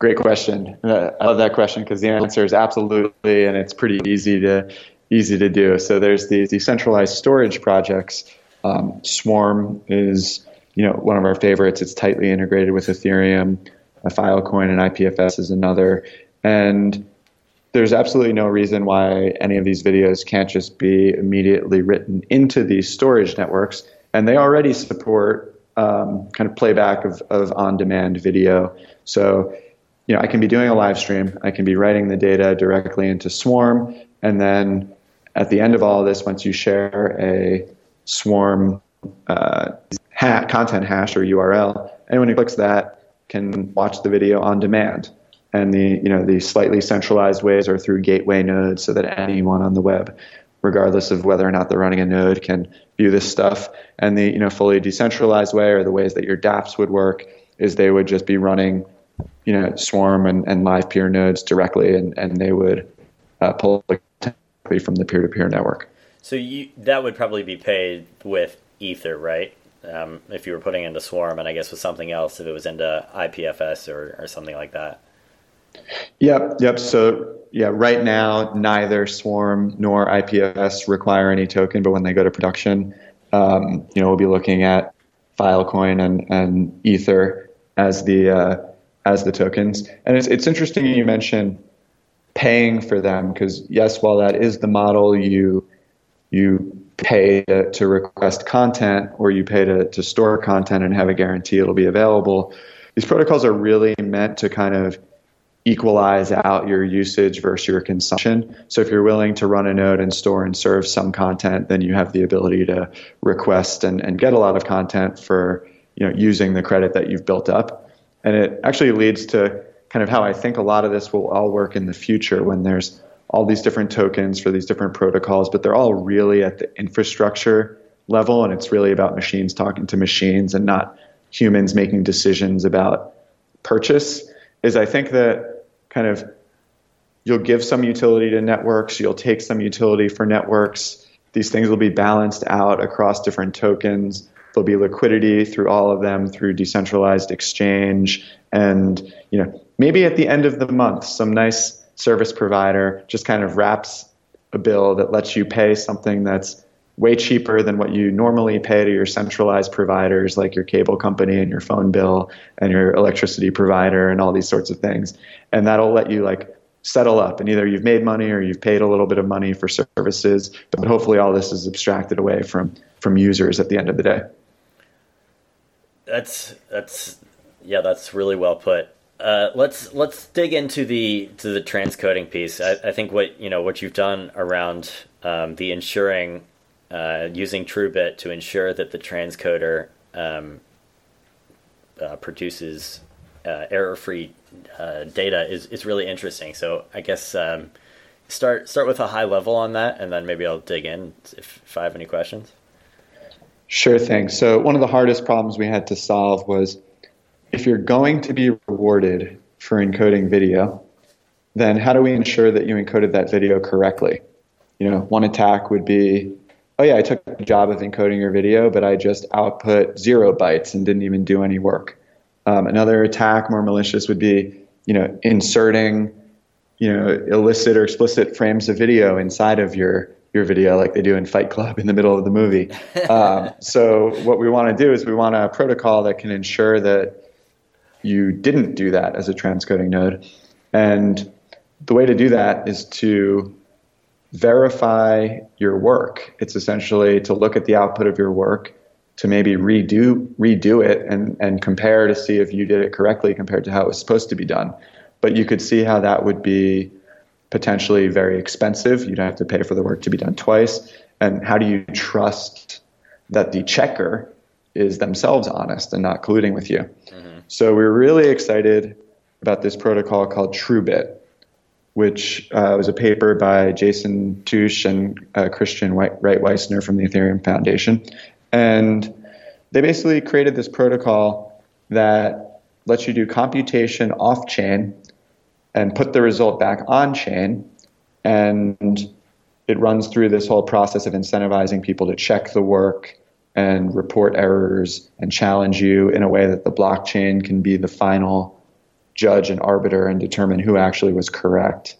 S4: Great question. Uh, I love that question because the answer is absolutely, and it's pretty easy to easy to do. So there's these decentralized storage projects. Um, Swarm is you know one of our favorites. It's tightly integrated with Ethereum. A Filecoin and IPFS is another, and there's absolutely no reason why any of these videos can't just be immediately written into these storage networks. And they already support um, kind of playback of, of on demand video. So, you know, I can be doing a live stream, I can be writing the data directly into Swarm, and then at the end of all of this, once you share a Swarm uh, ha- content hash or URL, anyone who clicks that can watch the video on demand. And the you know the slightly centralized ways are through gateway nodes so that anyone on the web regardless of whether or not they're running a node can view this stuff. And the you know fully decentralized way or the ways that your dapps would work is they would just be running you know swarm and, and LivePeer nodes directly and, and they would uh, pull from the peer-to-peer network.
S3: So you that would probably be paid with ether right um, if you were putting into swarm and i guess with something else if it was into ipfs or, or something like that
S4: Yep, yep. So yeah, right now neither Swarm nor IPFS require any token, but when they go to production, um, you know, we'll be looking at Filecoin and, and Ether as the uh, as the tokens. And it's it's interesting you mentioned paying for them because yes, while that is the model, you you pay to, to request content or you pay to, to store content and have a guarantee it'll be available. These protocols are really meant to kind of equalize out your usage versus your consumption. So if you're willing to run a node and store and serve some content, then you have the ability to request and, and get a lot of content for you know using the credit that you've built up. And it actually leads to kind of how I think a lot of this will all work in the future when there's all these different tokens for these different protocols, but they're all really at the infrastructure level and it's really about machines talking to machines and not humans making decisions about purchase is I think that kind of you'll give some utility to networks, you'll take some utility for networks. These things will be balanced out across different tokens. There'll be liquidity through all of them through decentralized exchange. And, you know, maybe at the end of the month, some nice service provider just kind of wraps a bill that lets you pay something that's way cheaper than what you normally pay to your centralized providers like your cable company and your phone bill and your electricity provider and all these sorts of things. And that'll let you like settle up and either you've made money or you've paid a little bit of money for services, but hopefully all this is abstracted away from from users at the end of the day.
S3: That's that's yeah, that's really well put. Uh, let's let's dig into the to the transcoding piece. I, I, think what you know what you've done around um, the ensuring uh, using TrueBit to ensure that the transcoder um, uh, produces uh, error-free uh, data is, is really interesting. So I guess um, start start with a high level on that, and then maybe I'll dig in if, if I have any questions.
S4: Sure thing. So one of the hardest problems we had to solve was if you're going to be rewarded for encoding video, then how do we ensure that you encoded that video correctly? You know, one attack would be oh yeah, I took the job of encoding your video, but I just output zero bytes and didn't even do any work. Um, another attack, more malicious, would be you know inserting you know illicit or explicit frames of video inside of your your video like they do in Fight Club in the middle of the movie. um, so what we want to do is we want a protocol that can ensure that you didn't do that as a transcoding node. And the way to do that is to verify your work. It's essentially to look at the output of your work, to maybe redo redo it and, and compare to see if you did it correctly compared to how it was supposed to be done. But you could see how that would be potentially very expensive. You'd have to pay for the work to be done twice. And how do you trust that the checker is themselves honest and not colluding with you? Mm-hmm. So we're really excited about this protocol called TrueBit which uh, was a paper by Jason Teutsch and uh, Christian Reitwiessner from the Ethereum Foundation. And they basically created this protocol that lets you do computation off chain and put the result back on chain. And it runs through this whole process of incentivizing people to check the work and report errors and challenge you in a way that the blockchain can be the final judge and arbiter and determine who actually was correct.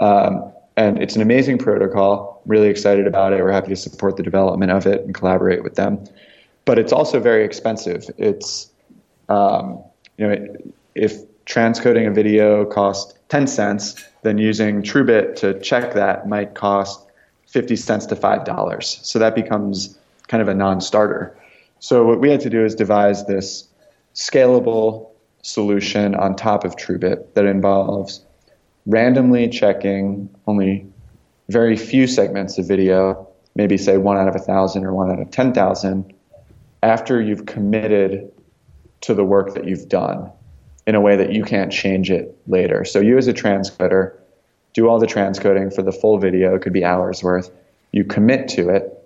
S4: Um, and it's an amazing protocol. Really excited about it. We're happy to support the development of it and collaborate with them. But it's also very expensive. It's um, you know if transcoding a video costs 10 cents, then using TrueBit to check that might cost 50 cents to $5. So that becomes kind of a non-starter. So what we had to do is devise this scalable solution on top of TrueBit that involves randomly checking only very few segments of video, maybe say one out of a thousand or one out of 10,000, after you've committed to the work that you've done in a way that you can't change it later. So you as a transcoder do all the transcoding for the full video, it could be hours worth. You commit to it,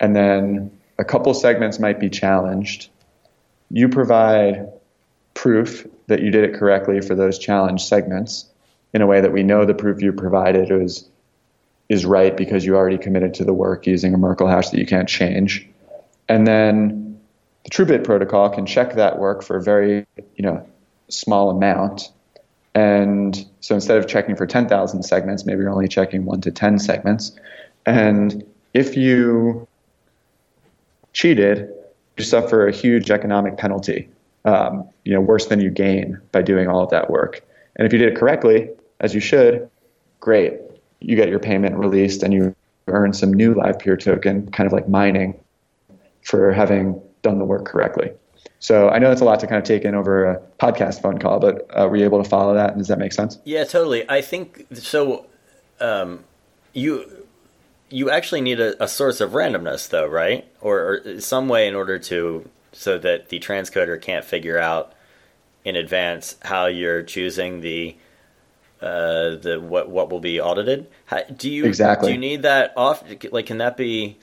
S4: and then a couple segments might be challenged. You provide proof that you did it correctly for those challenged segments in a way that we know the proof you provided is is right because you already committed to the work using a Merkle hash that you can't change. And then the TrueBit protocol can check that work for a very, you know, small amount. And so instead of checking for 10,000 segments, maybe you're only checking 1 to 10 segments. And if you cheated, you suffer a huge economic penalty um, you know, worse than you gain by doing all of that work. And if you did it correctly, as you should, great. You get your payment released and you earn some new Livepeer token, kind of like mining for having done the work correctly. So I know that's a lot to kind of take in over a podcast phone call, but uh, were you able to follow that? And does that make sense?
S3: Yeah, totally. I think so. Um, you you actually need a, a, source of randomness, though, right? Or, or some way in order to so that the transcoder can't figure out in advance how you're choosing the uh, the what what will be audited. How, do you
S4: exactly
S3: do you need that off? Like, can that be?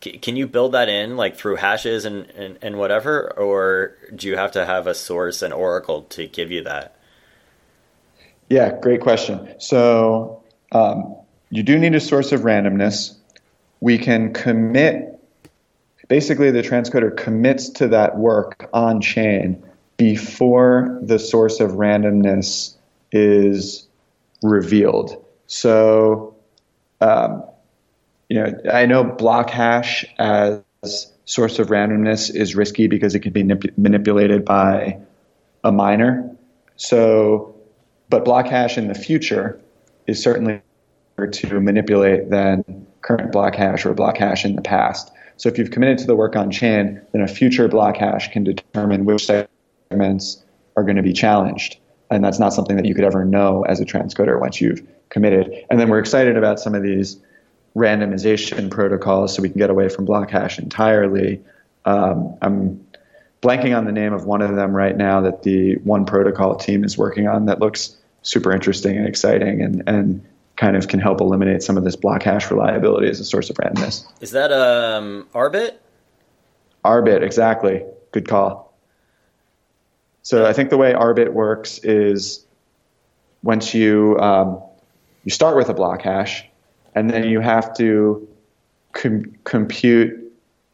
S3: Can you build that in like through hashes and, and, and whatever, or do you have to have a source and Oracle to give you that?
S4: Yeah, great question. So um, you do need a source of randomness. We can commit basically the transcoder commits to that work on chain before the source of randomness is revealed. So, um, you know, I know block hash as source of randomness is risky because it can be nip- manipulated by a miner. So, but block hash in the future is certainly to manipulate than current block hash or block hash in the past. So if you've committed to the work on chain, then a future block hash can determine which segments are going to be challenged. And that's not something that you could ever know as a transcoder once you've committed. And then we're excited about some of these randomization protocols so we can get away from block hash entirely. Um, I'm blanking on the name of one of them right now that the one protocol team is working on that looks super interesting and exciting and, and kind of can help eliminate some of this block hash reliability as a source of randomness.
S3: Is that um, Arbit?
S4: Arbit, exactly. Good call. So I think the way Arbit works is once you um, you start with a block hash, and then you have to com- compute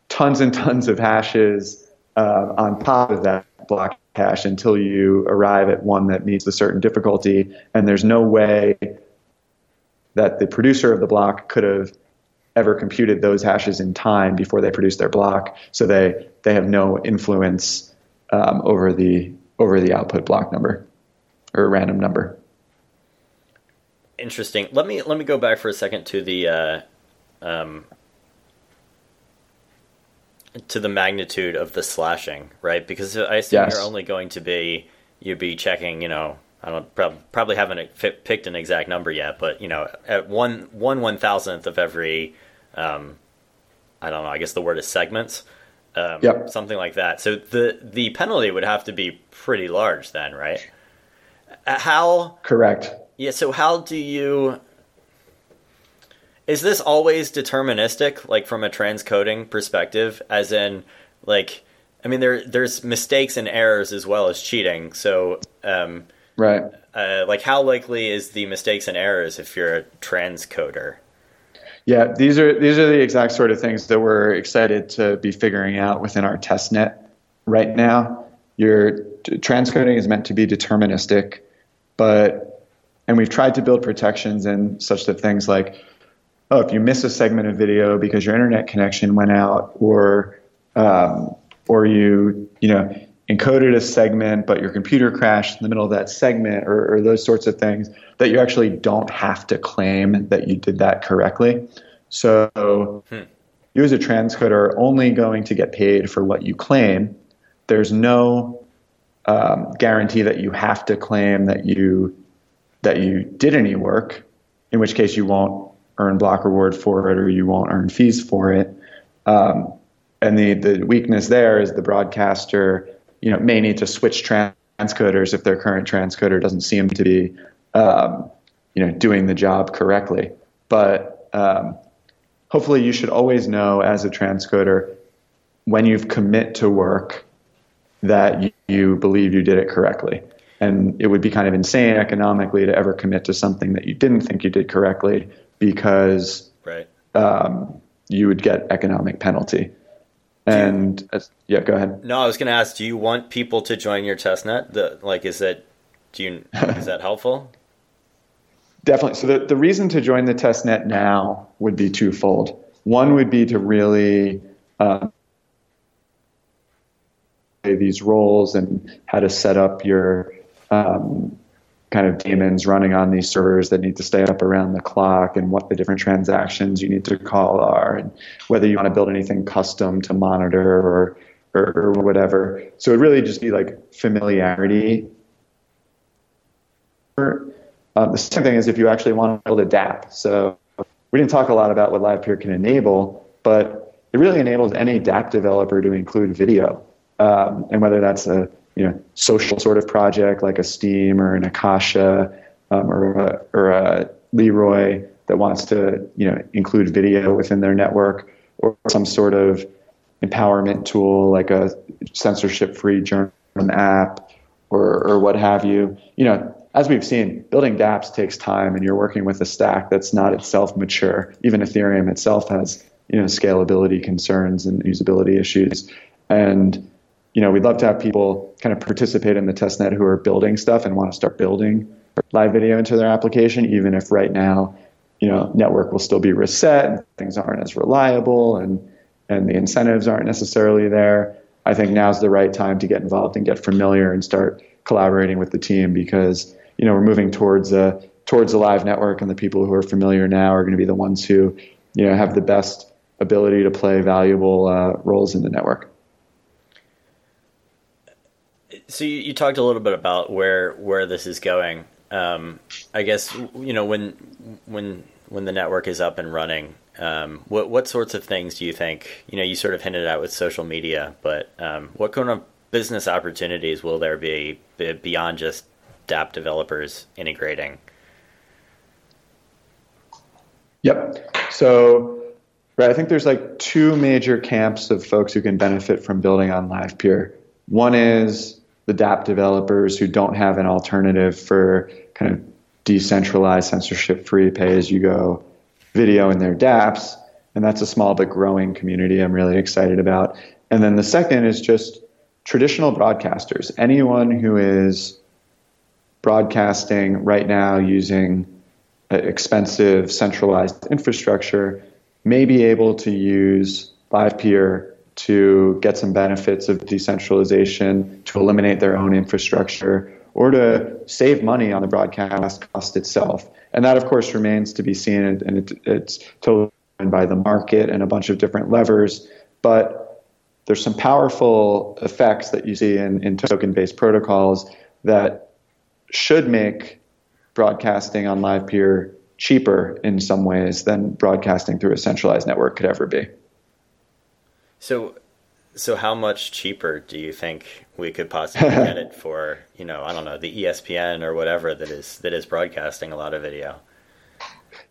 S4: tons and tons of hashes uh, on top of that block hash until you arrive at one that meets a certain difficulty, and there's no way that the producer of the block could have ever computed those hashes in time before they produced their block. So they they have no influence um, over the over the output block number or random number.
S3: Interesting. Let me let me go back for a second to the uh, um, to the magnitude of the slashing, right? Because I assume yes. you're only going to be you'd be checking, you know, I don't probably haven't picked an exact number yet, but you know, at one one one thousandth of every, um, I don't know. I guess the word is segments, um,
S4: yep.
S3: something like that. So the the penalty would have to be pretty large then, right? Uh, how
S4: correct?
S3: Yeah. So how do you? Is this always deterministic, like from a transcoding perspective, as in, like, I mean, there there's mistakes and errors as well as cheating. So, um,
S4: right.
S3: Uh, like, how likely is the mistakes and errors if you're a transcoder?
S4: Yeah, these are these are the exact sort of things that we're excited to be figuring out within our test net right now. Your transcoding is meant to be deterministic, but and we've tried to build protections and such that things like oh, if you miss a segment of video because your internet connection went out, or um, or you you know encoded a segment, but your computer crashed in the middle of that segment, or, or those sorts of things, that you actually don't have to claim that you did that correctly. So hmm. you as a transcoder are only going to get paid for what you claim. There's no um, guarantee that you have to claim that you that you did any work, in which case you won't earn block reward for it or you won't earn fees for it. Um, and the the weakness there is the broadcaster you know may need to switch transcoders if their current transcoder doesn't seem to be um, you know doing the job correctly. But um, hopefully, you should always know as a transcoder when you've commit to work that you, believe you did it correctly. And it would be kind of insane economically to ever commit to something that you didn't think you did correctly because
S3: right.
S4: um, you would get economic penalty. And you, yeah, go ahead.
S3: No, I was going to ask, do you want people to join your testnet? The, like, is that do you is that helpful?
S4: Definitely. So the, the reason to join the testnet now would be twofold. One would be to really uh, these roles and how to set up your um, kind of daemons running on these servers that need to stay up around the clock and what the different transactions you need to call are and whether you want to build anything custom to monitor or or, or whatever. So it really just be like familiarity. Um, the second thing is if you actually want to build a DApp. So we didn't talk a lot about what LivePeer can enable, but it really enables any DApp developer to include video. Um, and whether that's a you know social sort of project like a Steem or an Akasha um, or a, or a Leeroy that wants to you know include video within their network or some sort of empowerment tool like a censorship-free German app or or what have you. You know, as we've seen, building dApps takes time, and you're working with a stack that's not itself mature. Even Ethereum itself has you know scalability concerns and usability issues, and you know, we'd love to have people kind of participate in the testnet who are building stuff and want to start building live video into their application, even if right now, you know, network will still be reset and things aren't as reliable and and the incentives aren't necessarily there. I think now's the right time to get involved and get familiar and start collaborating with the team because you know we're moving towards a towards a live network and the people who are familiar now are going to be the ones who you know have the best ability to play valuable uh, roles in the network.
S3: So you, you, talked a little bit about where where this is going. Um, I guess you know when when when the network is up and running. Um, what what sorts of things do you think? You know, you sort of hinted at with social media, but um, what kind of business opportunities will there be beyond just DApp developers integrating?
S4: Yep. So, right, I think there's like two major camps of folks who can benefit from building on LivePeer. One is the dApp developers who don't have an alternative for kind of decentralized, censorship free, pay as you go video in their dApps. And that's a small but growing community I'm really excited about. And then the second is just traditional broadcasters. Anyone who is broadcasting right now using expensive centralized infrastructure may be able to use LivePeer to get some benefits of decentralization, to eliminate their own infrastructure, or to save money on the broadcast cost itself. And that, of course, remains to be seen, and it, it's totally by the market and a bunch of different levers. But there's some powerful effects that you see in, in token based protocols that should make broadcasting on LivePeer cheaper in some ways than broadcasting through a centralized network could ever be.
S3: So, so how much cheaper do you think we could possibly get it for? You know, I don't know the ESPN or whatever that is that is broadcasting a lot of video.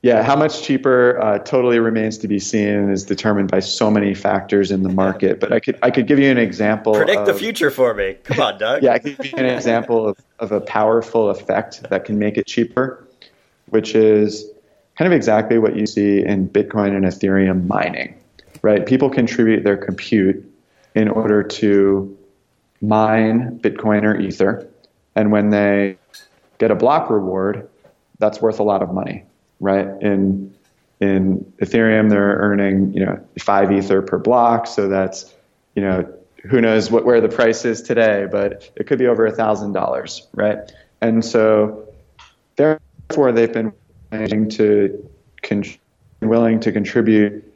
S4: Yeah, how much cheaper uh, totally remains to be seen and is determined by so many factors in the market. But I could I could give you an example.
S3: Predict
S4: of,
S3: the future for me. Come on, Doug.
S4: yeah, I could give you an example of, of a powerful effect that can make it cheaper, which is kind of exactly what you see in Bitcoin and Ethereum mining right? People contribute their compute in order to mine Bitcoin or Ether. And when they get a block reward, that's worth a lot of money, right? In in Ethereum, they're earning you know five Ether per block, so that's you know who knows what where the price is today, but it could be over a thousand dollars, right? And so therefore, they've been willing to con- willing to contribute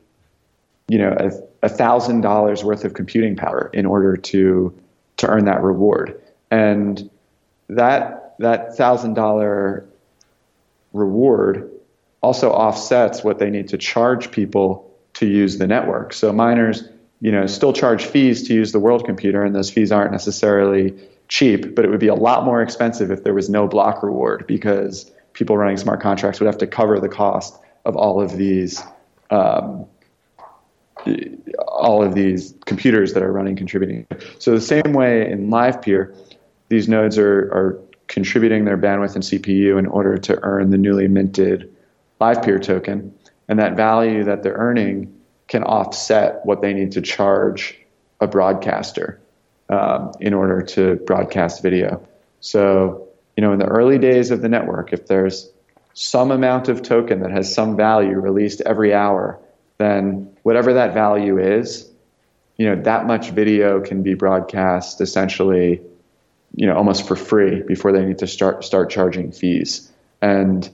S4: you know a thousand dollars worth of computing power in order to to earn that reward. And that that thousand dollar reward also offsets what they need to charge people to use the network. So miners you know still charge fees to use the world computer and those fees aren't necessarily cheap but it would be a lot more expensive if there was no block reward because people running smart contracts would have to cover the cost of all of these um, all of these computers that are running contributing. So the same way in LivePeer, these nodes are, are contributing their bandwidth and CPU in order to earn the newly minted LivePeer token, and that value that they're earning can offset what they need to charge a broadcaster um, in order to broadcast video. So, you know, in the early days of the network, if there's some amount of token that has some value released every hour, then whatever that value is, you know, that much video can be broadcast essentially, you know, almost for free before they need to start start charging fees. And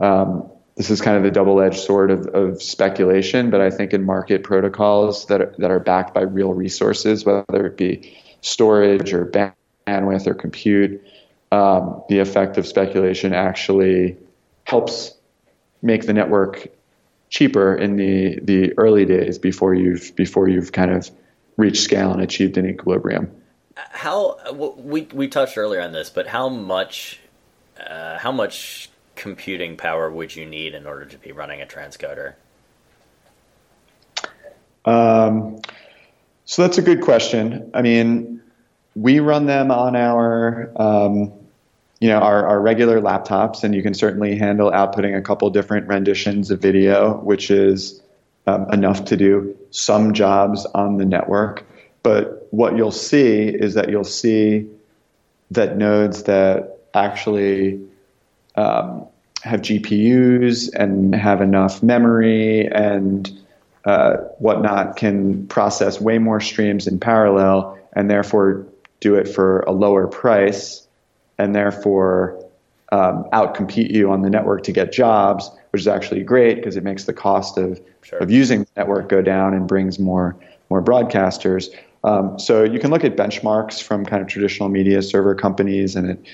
S4: um, this is kind of the double-edged sword of, of, speculation, but I think in market protocols that are, that are backed by real resources, whether it be storage or bandwidth or compute, um, the effect of speculation actually helps make the network cheaper in the the early days before you've before you've kind of reached scale and achieved an equilibrium.
S3: How we we touched earlier on this, but how much uh, how much computing power would you need in order to be running a transcoder?
S4: Um, so that's a good question. I mean, we run them on our um, you know, our, our regular laptops, and you can certainly handle outputting a couple different renditions of video, which is um, enough to do some jobs on the network. But what you'll see is that you'll see that nodes that actually um, have GPUs and have enough memory and uh, whatnot can process way more streams in parallel and therefore do it for a lower price and therefore um, outcompete you on the network to get jobs, which is actually great because it makes the cost of, sure. of using the network go down and brings more more broadcasters. Um, so you can look at benchmarks from kind of traditional media server companies, and it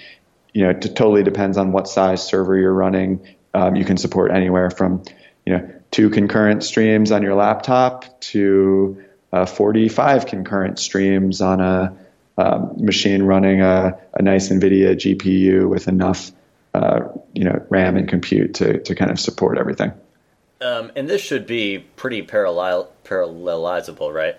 S4: you know it totally depends on what size server you're running. Um, you can support anywhere from you know two concurrent streams on your laptop to uh, 45 concurrent streams on a um, machine running a, a, nice NVIDIA GPU with enough, uh, you know, RAM and compute to, to kind of support everything.
S3: Um, and this should be pretty parallel parallelizable, right?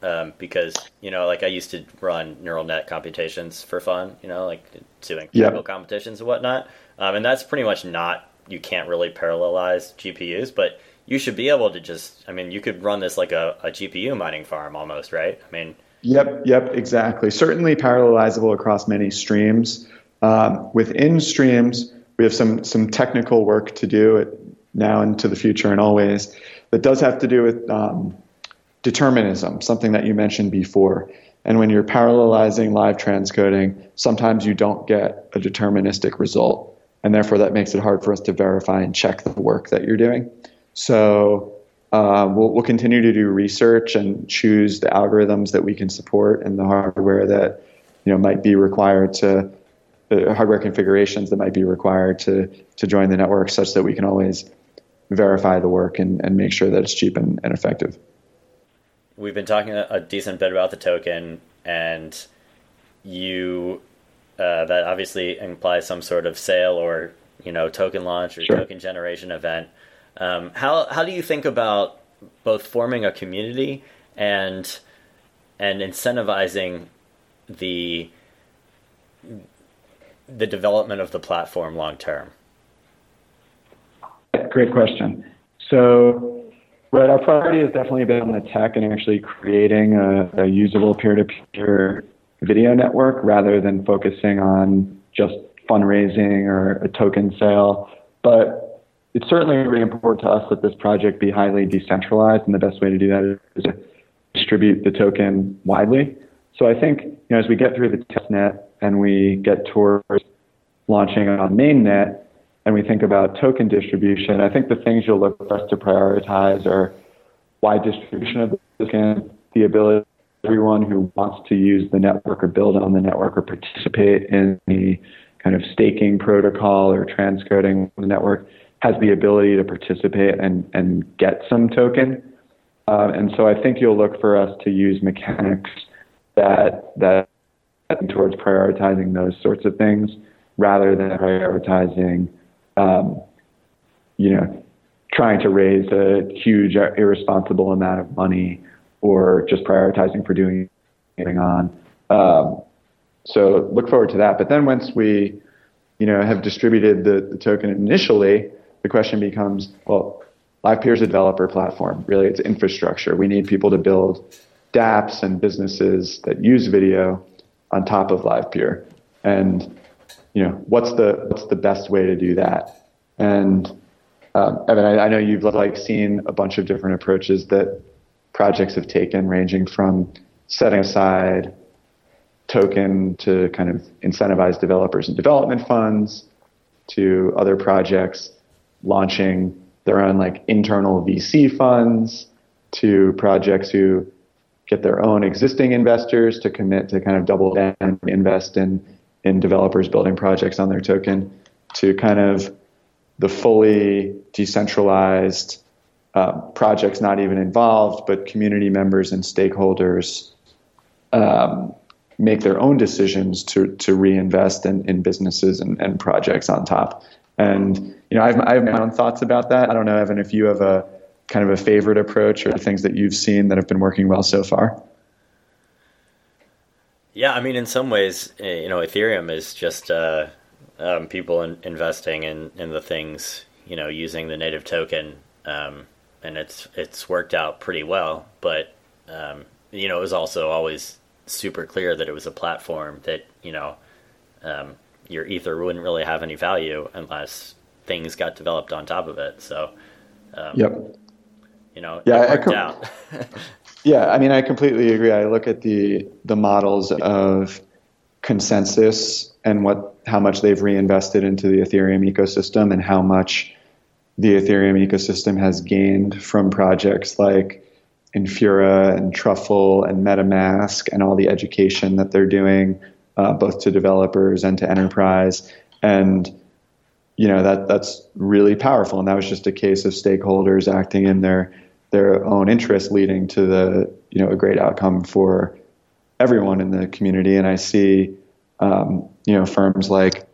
S3: Um, because you know, like I used to run neural net computations for fun, you know, like doing technical yep. competitions and whatnot. Um, and that's pretty much not you can't really parallelize GPUs, but you should be able to just. I mean, you could run this like a, a GPU mining farm almost, right? I mean,
S4: Yep, yep, exactly. Certainly parallelizable across many streams. Um, within streams, we have some some technical work to do now into the future and always that does have to do with um, determinism, something that you mentioned before. And when you're parallelizing live transcoding, sometimes you don't get a deterministic result. And therefore, that makes it hard for us to verify and check the work that you're doing. So, uh, we'll, we'll continue to do research and choose the algorithms that we can support and the hardware that you know might be required to the hardware configurations that might be required to to join the network such that we can always verify the work and, and make sure that it's cheap and, and effective.
S3: We've been talking a, a decent bit about the token, and you uh, that obviously implies some sort of sale or you know token launch or sure. token generation event. Um, how how do you think about both forming a community and and incentivizing the the development of the platform long term?
S4: Great question. So, right, our priority has definitely been on the tech and actually creating a, a usable peer-to-peer video network rather than focusing on just fundraising or a token sale. But it's certainly really important to us that this project be highly decentralized, and the best way to do that is to distribute the token widely. So I think you know as we get through the testnet and we get towards launching on mainnet, and we think about token distribution, I think the things you'll look for us to prioritize are wide distribution of the token, the ability of everyone who wants to use the network or build on the network or participate in the kind of staking protocol or transcoding the network has the ability to participate and, and get some token. Uh, and so I think you'll look for us to use mechanics that that towards prioritizing those sorts of things rather than prioritizing um, you know, trying to raise a huge irresponsible amount of money or just prioritizing for doing anything on. Um, so look forward to that. But then once we, you know, have distributed the, the token initially, the question becomes, well, LivePeer is a developer platform. Really, it's infrastructure. We need people to build dApps and businesses that use video on top of LivePeer. And you know, what's the what's the best way to do that? And um, Evan, I, I know you've like seen a bunch of different approaches that projects have taken, ranging from setting aside token to kind of incentivize developers and development funds to other projects launching their own like internal VC funds to projects who get their own existing investors to commit to kind of double down and invest in in developers building projects on their token to kind of the fully decentralized uh, projects not even involved, but community members and stakeholders um, make their own decisions to to reinvest in, in businesses and, and projects on top. And you know, I have, I have my own thoughts about that. I don't know, Evan, if you have a kind of a favorite approach or things that you've seen that have been working well so far.
S3: Yeah, I mean, in some ways, eh, you know, Ethereum is just uh, um, people in, investing in, in the things, you know, using the native token, um, and it's it's worked out pretty well. But um, you know, it was also always super clear that it was a platform that you know um, your ether wouldn't really have any value unless things got developed on top of it. So,
S4: um, yep,
S3: you know, yeah, worked com- out.
S4: Yeah, I mean, I completely agree. I look at the the models of ConsenSys and what how much they've reinvested into the Ethereum ecosystem and how much the Ethereum ecosystem has gained from projects like Infura and Truffle and MetaMask and all the education that they're doing, uh, both to developers and to enterprise. And you know that that's really powerful. And that was just a case of stakeholders acting in their their own interest, leading to the you know a great outcome for everyone in the community. And I see um, you know firms like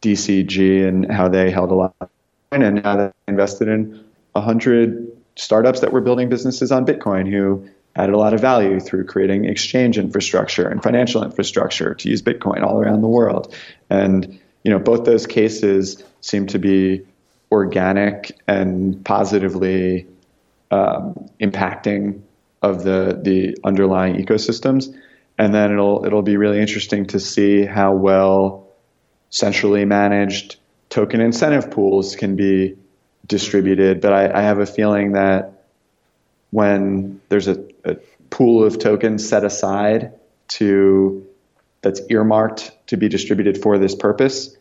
S4: DCG and how they held a lot, and now they invested in a hundred startups that were building businesses on Bitcoin who added a lot of value through creating exchange infrastructure and financial infrastructure to use Bitcoin all around the world. And you know both those cases seem to be organic and positively um, impacting of the the underlying ecosystems, and then it'll it'll be really interesting to see how well centrally managed token incentive pools can be distributed, but I, I have a feeling that when there's a, a pool of tokens set aside to that's earmarked to be distributed for this purpose,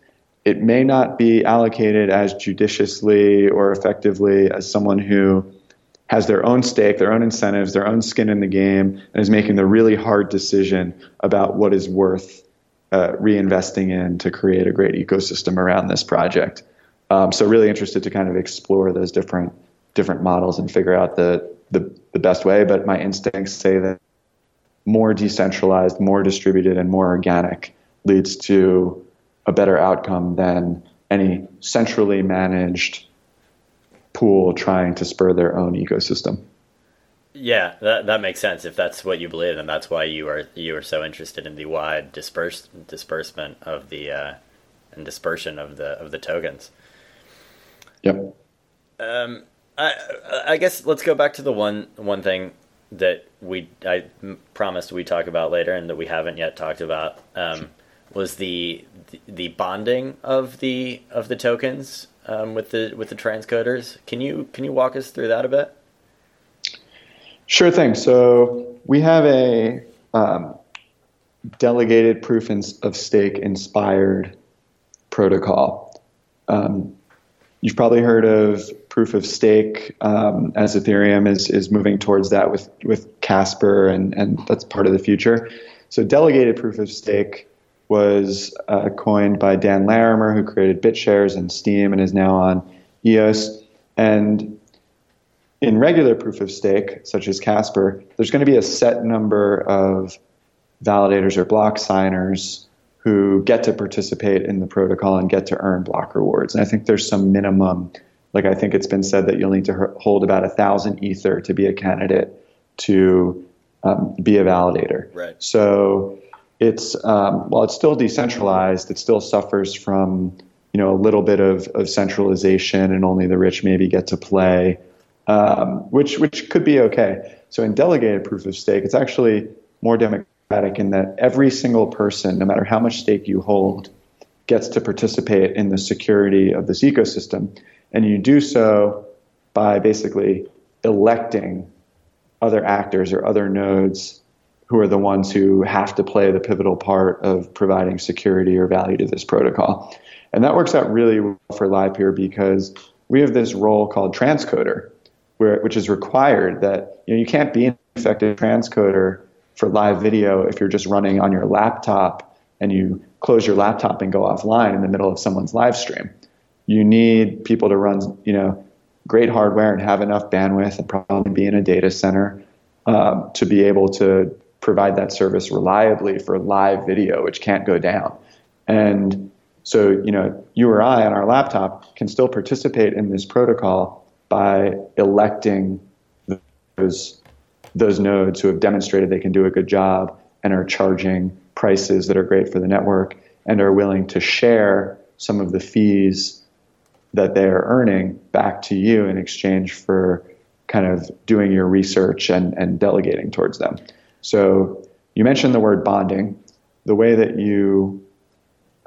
S4: it may not be allocated as judiciously or effectively as someone who has their own stake, their own incentives, their own skin in the game, and is making the really hard decision about what is worth uh, reinvesting in to create a great ecosystem around this project. Um, so really interested to kind of explore those different different models and figure out the, the the best way. But my instincts say that more decentralized, more distributed, and more organic leads to a better outcome than any centrally managed pool trying to spur their own ecosystem.
S3: Yeah, that that makes sense if that's what you believe, and that's why you are you are so interested in the wide disperse, disbursement of the uh, and dispersion of the of the tokens.
S4: Yep.
S3: Um, I I guess let's go back to the one one thing that we I promised we talk about later and that we haven't yet talked about um, was the the bonding of the of the tokens um, with the with the transcoders. Can you can you walk us through that a bit?
S4: Sure thing. So we have a um, delegated proof of stake inspired protocol. Um, you've probably heard of proof of stake um, as Ethereum is, is moving towards that with, with Casper, and, and that's part of the future. So, delegated proof of stake was uh, coined by Dan Larimer, who created BitShares and Steem and is now on EOS. And in regular proof of stake, such as Casper, there's going to be a set number of validators or block signers who get to participate in the protocol and get to earn block rewards. And I think there's some minimum, like I think it's been said that you'll need to hold about a thousand ether to be a candidate to um, be a validator.
S3: Right.
S4: So it's um, while it's still decentralized, it still suffers from you know a little bit of, of centralization, and only the rich maybe get to play um, which which could be okay. So in delegated proof of stake, it's actually more democratic in that every single person, no matter how much stake you hold, gets to participate in the security of this ecosystem, and you do so by basically electing other actors or other nodes who are the ones who have to play the pivotal part of providing security or value to this protocol. And that works out really well for LivePeer because we have this role called transcoder, where, which is required that you know you can't be an effective transcoder for live video if you're just running on your laptop and you close your laptop and go offline in the middle of someone's live stream. You need people to run, you know, great hardware and have enough bandwidth and probably be in a data center um, to be able to provide that service reliably for live video, which can't go down. And so, you know, you or I on our laptop can still participate in this protocol by electing those those nodes who have demonstrated they can do a good job and are charging prices that are great for the network and are willing to share some of the fees that they are earning back to you in exchange for kind of doing your research and, and delegating towards them. So you mentioned the word bonding. The way that you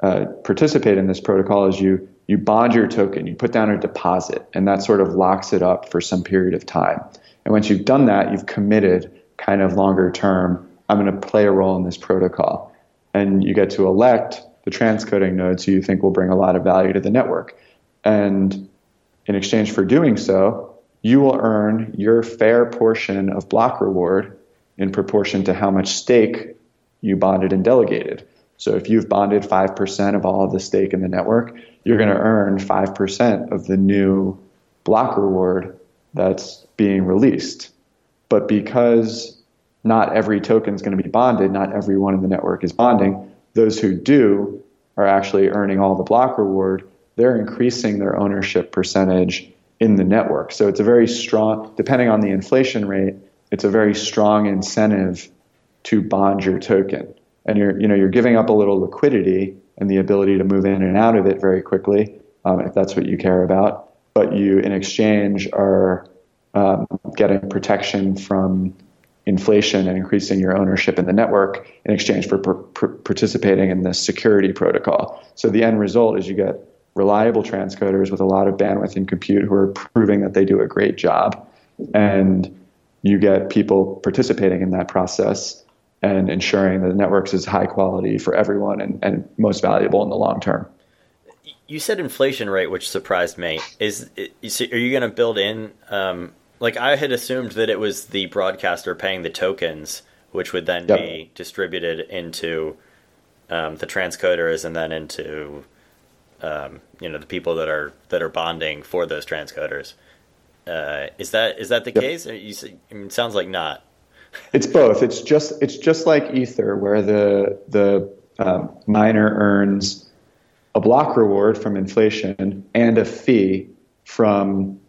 S4: uh, participate in this protocol is you you bond your token, you put down a deposit, and that sort of locks it up for some period of time. And once you've done that, you've committed kind of longer term, I'm going to play a role in this protocol. And you get to elect the transcoding nodes who you think will bring a lot of value to the network. And in exchange for doing so, you will earn your fair portion of block reward in proportion to how much stake you bonded and delegated. So if you've bonded 5% of all of the stake in the network, you're going to earn 5% of the new block reward that's being released. But because not every token is going to be bonded, not everyone in the network is bonding, those who do are actually earning all the block reward. They're increasing their ownership percentage in the network. So it's a very strong, depending on the inflation rate, it's a very strong incentive to bond your token. And you're, you know, you're giving up a little liquidity and the ability to move in and out of it very quickly, um, if that's what you care about. But you, in exchange, are um, getting protection from inflation and increasing your ownership in the network in exchange for per- per- participating in this security protocol. So the end result is you get reliable transcoders with a lot of bandwidth and compute who are proving that they do a great job. And you get people participating in that process and ensuring that the networks is high quality for everyone and, and most valuable in the long term.
S3: You said inflation rate, which surprised me. Is are you going to build in? Um, like I had assumed that it was the broadcaster paying the tokens, which would then yep. be distributed into um, the transcoders and then into um, you know the people that are that are bonding for those transcoders. Uh, is that is that the yep. case? You, I mean, it sounds like not.
S4: It's both. It's just it's just like Ether, where the the um, miner earns a block reward from inflation and a fee from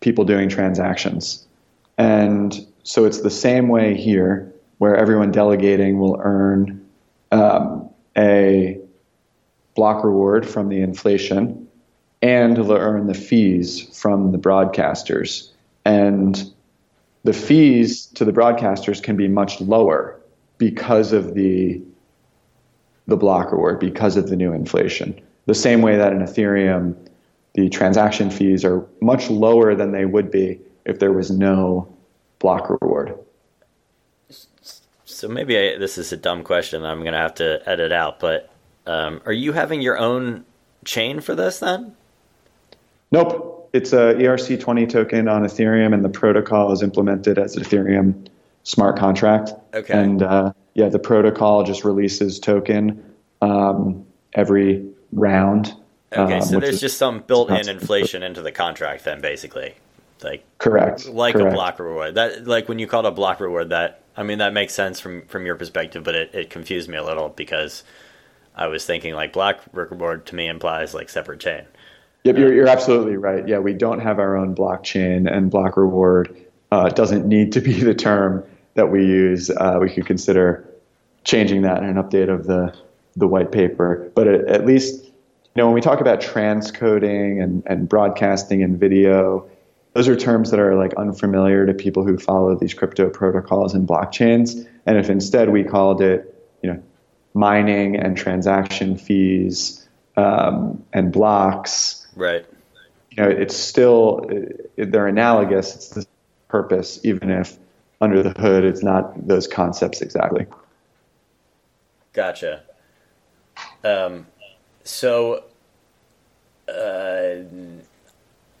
S4: people doing transactions. And so it's the same way here, where everyone delegating will earn um, a block reward from the inflation and they'll earn the fees from the broadcasters. And the fees to the broadcasters can be much lower because of the the block reward because of the new inflation. The same way that in Ethereum, the transaction fees are much lower than they would be if there was no block reward.
S3: So maybe I, this is a dumb question. I'm going to have to edit out, but um, are you having your own chain for this then?
S4: Nope. It's a ERC20 token on Ethereum, and the protocol is implemented as an Ethereum smart contract.
S3: Okay.
S4: And uh, yeah, the protocol just releases token um, every round.
S3: Okay, um, so there's just some built-in inflation into the contract, then basically, like
S4: correct,
S3: like
S4: correct.
S3: a block reward. That like when you called a block reward, that I mean that makes sense from from your perspective, but it, it confused me a little because I was thinking like block reward to me implies like separate chain.
S4: Yep, you're, you're absolutely right. Yeah, we don't have our own blockchain, and block reward uh, doesn't need to be the term that we use. Uh, we could consider changing that in an update of the the white paper. But at, at least, you know, when we talk about transcoding and, and broadcasting and video, those are terms that are like unfamiliar to people who follow these crypto protocols and blockchains. And if instead we called it, you know, mining and transaction fees um, and blocks,
S3: right?
S4: You know, it's still they're analogous. It's the purpose, even if under the hood it's not those concepts exactly.
S3: Gotcha. Um, so, uh,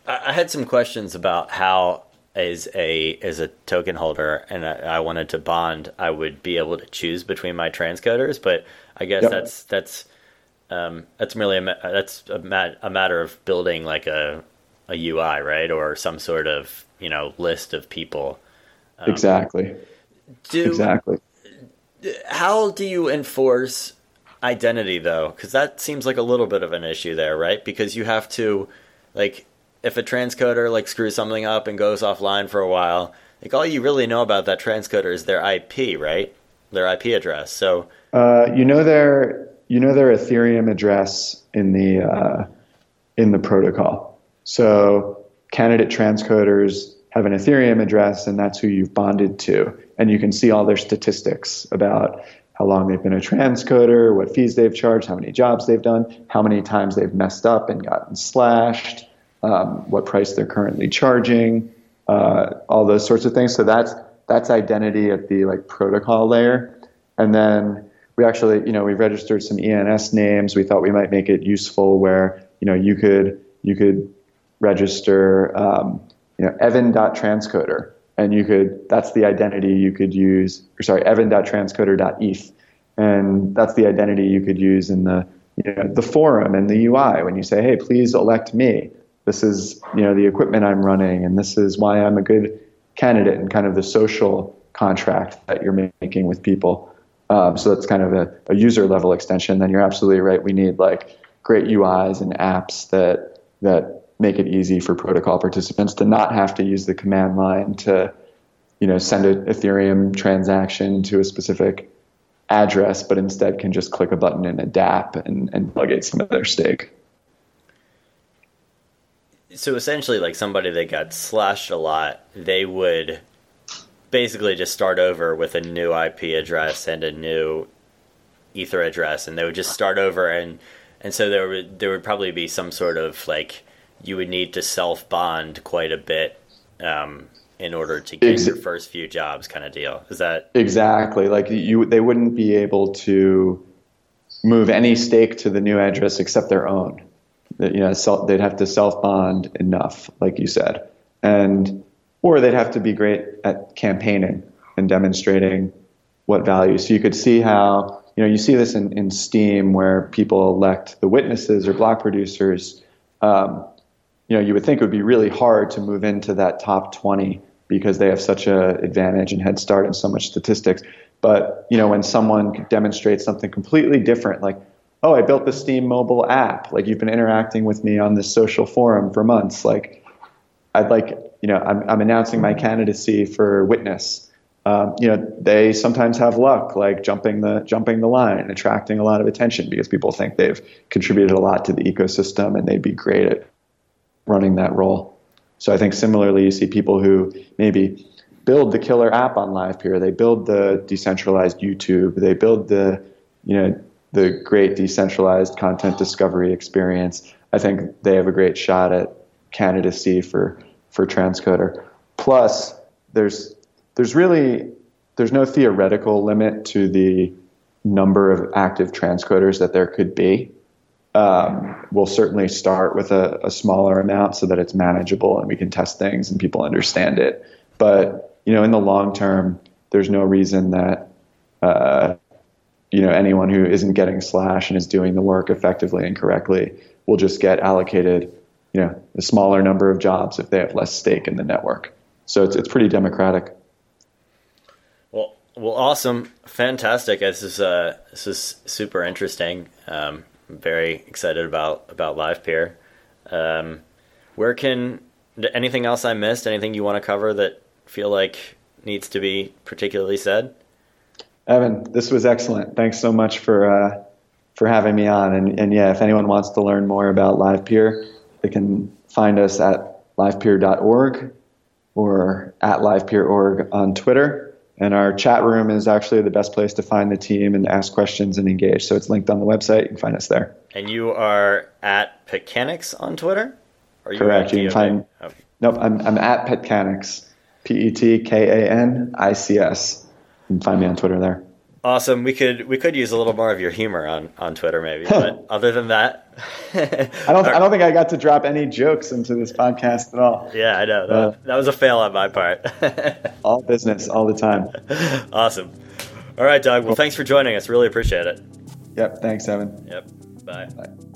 S3: I had some questions about how, as a as a token holder, and I, I, wanted to bond, I would be able to choose between my transcoders. But I guess yep. that's that's um, that's merely a that's a, mat, a matter of building like a a UI, right, or some sort of you know list of people.
S4: Um, exactly.
S3: Do,
S4: exactly.
S3: How do you enforce identity though? Because that seems like a little bit of an issue there, right? Because you have to, like, if a transcoder like screws something up and goes offline for a while, like all you really know about that transcoder is their IP, right? Their IP address. So
S4: uh, you know their you know their Ethereum address in the uh, in the protocol. So candidate transcoders have an Ethereum address, and that's who you've bonded to, and you can see all their statistics about how long they've been a transcoder, what fees they've charged, how many jobs they've done, how many times they've messed up and gotten slashed, um, what price they're currently charging, uh, all those sorts of things. So that's that's identity at the like protocol layer, and then we actually, you know, we registered some ENS names. We thought we might make it useful where you know you could you could register um, you know Evan.transcoder and you could that's the identity you could use or sorry evan.transcoder.eth and that's the identity you could use in the you know the forum and the UI when you say hey please elect me. This is you know the equipment I'm running and this is why I'm a good candidate and kind of the social contract that you're making with people. Um, so that's kind of a, a user level extension. Then you're absolutely right. We need like great UIs and apps that that make it easy for protocol participants to not have to use the command line to, you know, send an Ethereum transaction to a specific address, but instead can just click a button in a DApp and, and delegate some of their stake.
S3: So essentially, like somebody that got slashed a lot, they would basically just start over with a new IP address and a new Ether address, and they would just start over and and so there would there would probably be some sort of like you would need to self bond quite a bit um, in order to get
S4: Ex-
S3: your first few jobs, kind of deal. Is that
S4: Exactly. Like you, they wouldn't be able to move any stake to the new address except their own. You know, self, they'd have to self bond enough, like you said, and or they'd have to be great at campaigning and demonstrating what value. So you could see how you know you see this in, in Steem where people elect the witnesses or block producers. Um, you know, you would think it would be really hard to move into that top 20 because they have such a advantage and head start and so much statistics. But you know, when someone demonstrates something completely different, like, oh, I built the Steem mobile app, like you've been interacting with me on this social forum for months, like I'd like, you know, I'm, I'm announcing my candidacy for witness. Um, you know, they sometimes have luck, like jumping the jumping the line and attracting a lot of attention because people think they've contributed a lot to the ecosystem and they'd be great at running that role. So I think similarly, you see people who maybe build the killer app on LivePeer, they build the decentralized YouTube, they build the, you know, the great decentralized content discovery experience. I think they have a great shot at candidacy for for transcoder. Plus, there's there's really there's no theoretical limit to the number of active transcoders that there could be. Um, we'll certainly start with a, a smaller amount so that it's manageable and we can test things and people understand it. But you know, in the long term, there's no reason that uh, you know anyone who isn't getting slash and is doing the work effectively and correctly will just get allocated you know a smaller number of jobs if they have less stake in the network. So it's it's pretty democratic.
S3: well? Well, awesome, fantastic. This is uh, this is super interesting. Um, I'm very excited about about LivePeer. Um, where can anything else I missed? Anything you want to cover that feel like needs to be particularly said?
S4: Evan, this was excellent. Thanks so much for uh, for having me on. And, and yeah, if anyone wants to learn more about LivePeer, they can find us at livepeer.org or at livepeer.org on Twitter. And our chat room is actually the best place to find the team and ask questions and engage. So it's linked on the website. You can find us there.
S3: And you are at Pecanics on Twitter? Or
S4: Correct. You can find-
S3: Oh,
S4: Nope, I'm, I'm at Petkanics, P E T K A N I C S. You can find me on Twitter there.
S3: Awesome. We could we could use a little more of your humor on, on Twitter maybe. But other than that,
S4: I don't, I don't think I got to drop any jokes into this podcast at all.
S3: Yeah, I know that,
S4: Uh,
S3: that was a fail on my part.
S4: All business, all the time.
S3: awesome. All right, Doug. Well, thanks for joining us. Really appreciate it.
S4: Yep. Thanks, Evan.
S3: Yep. Bye.
S4: Bye.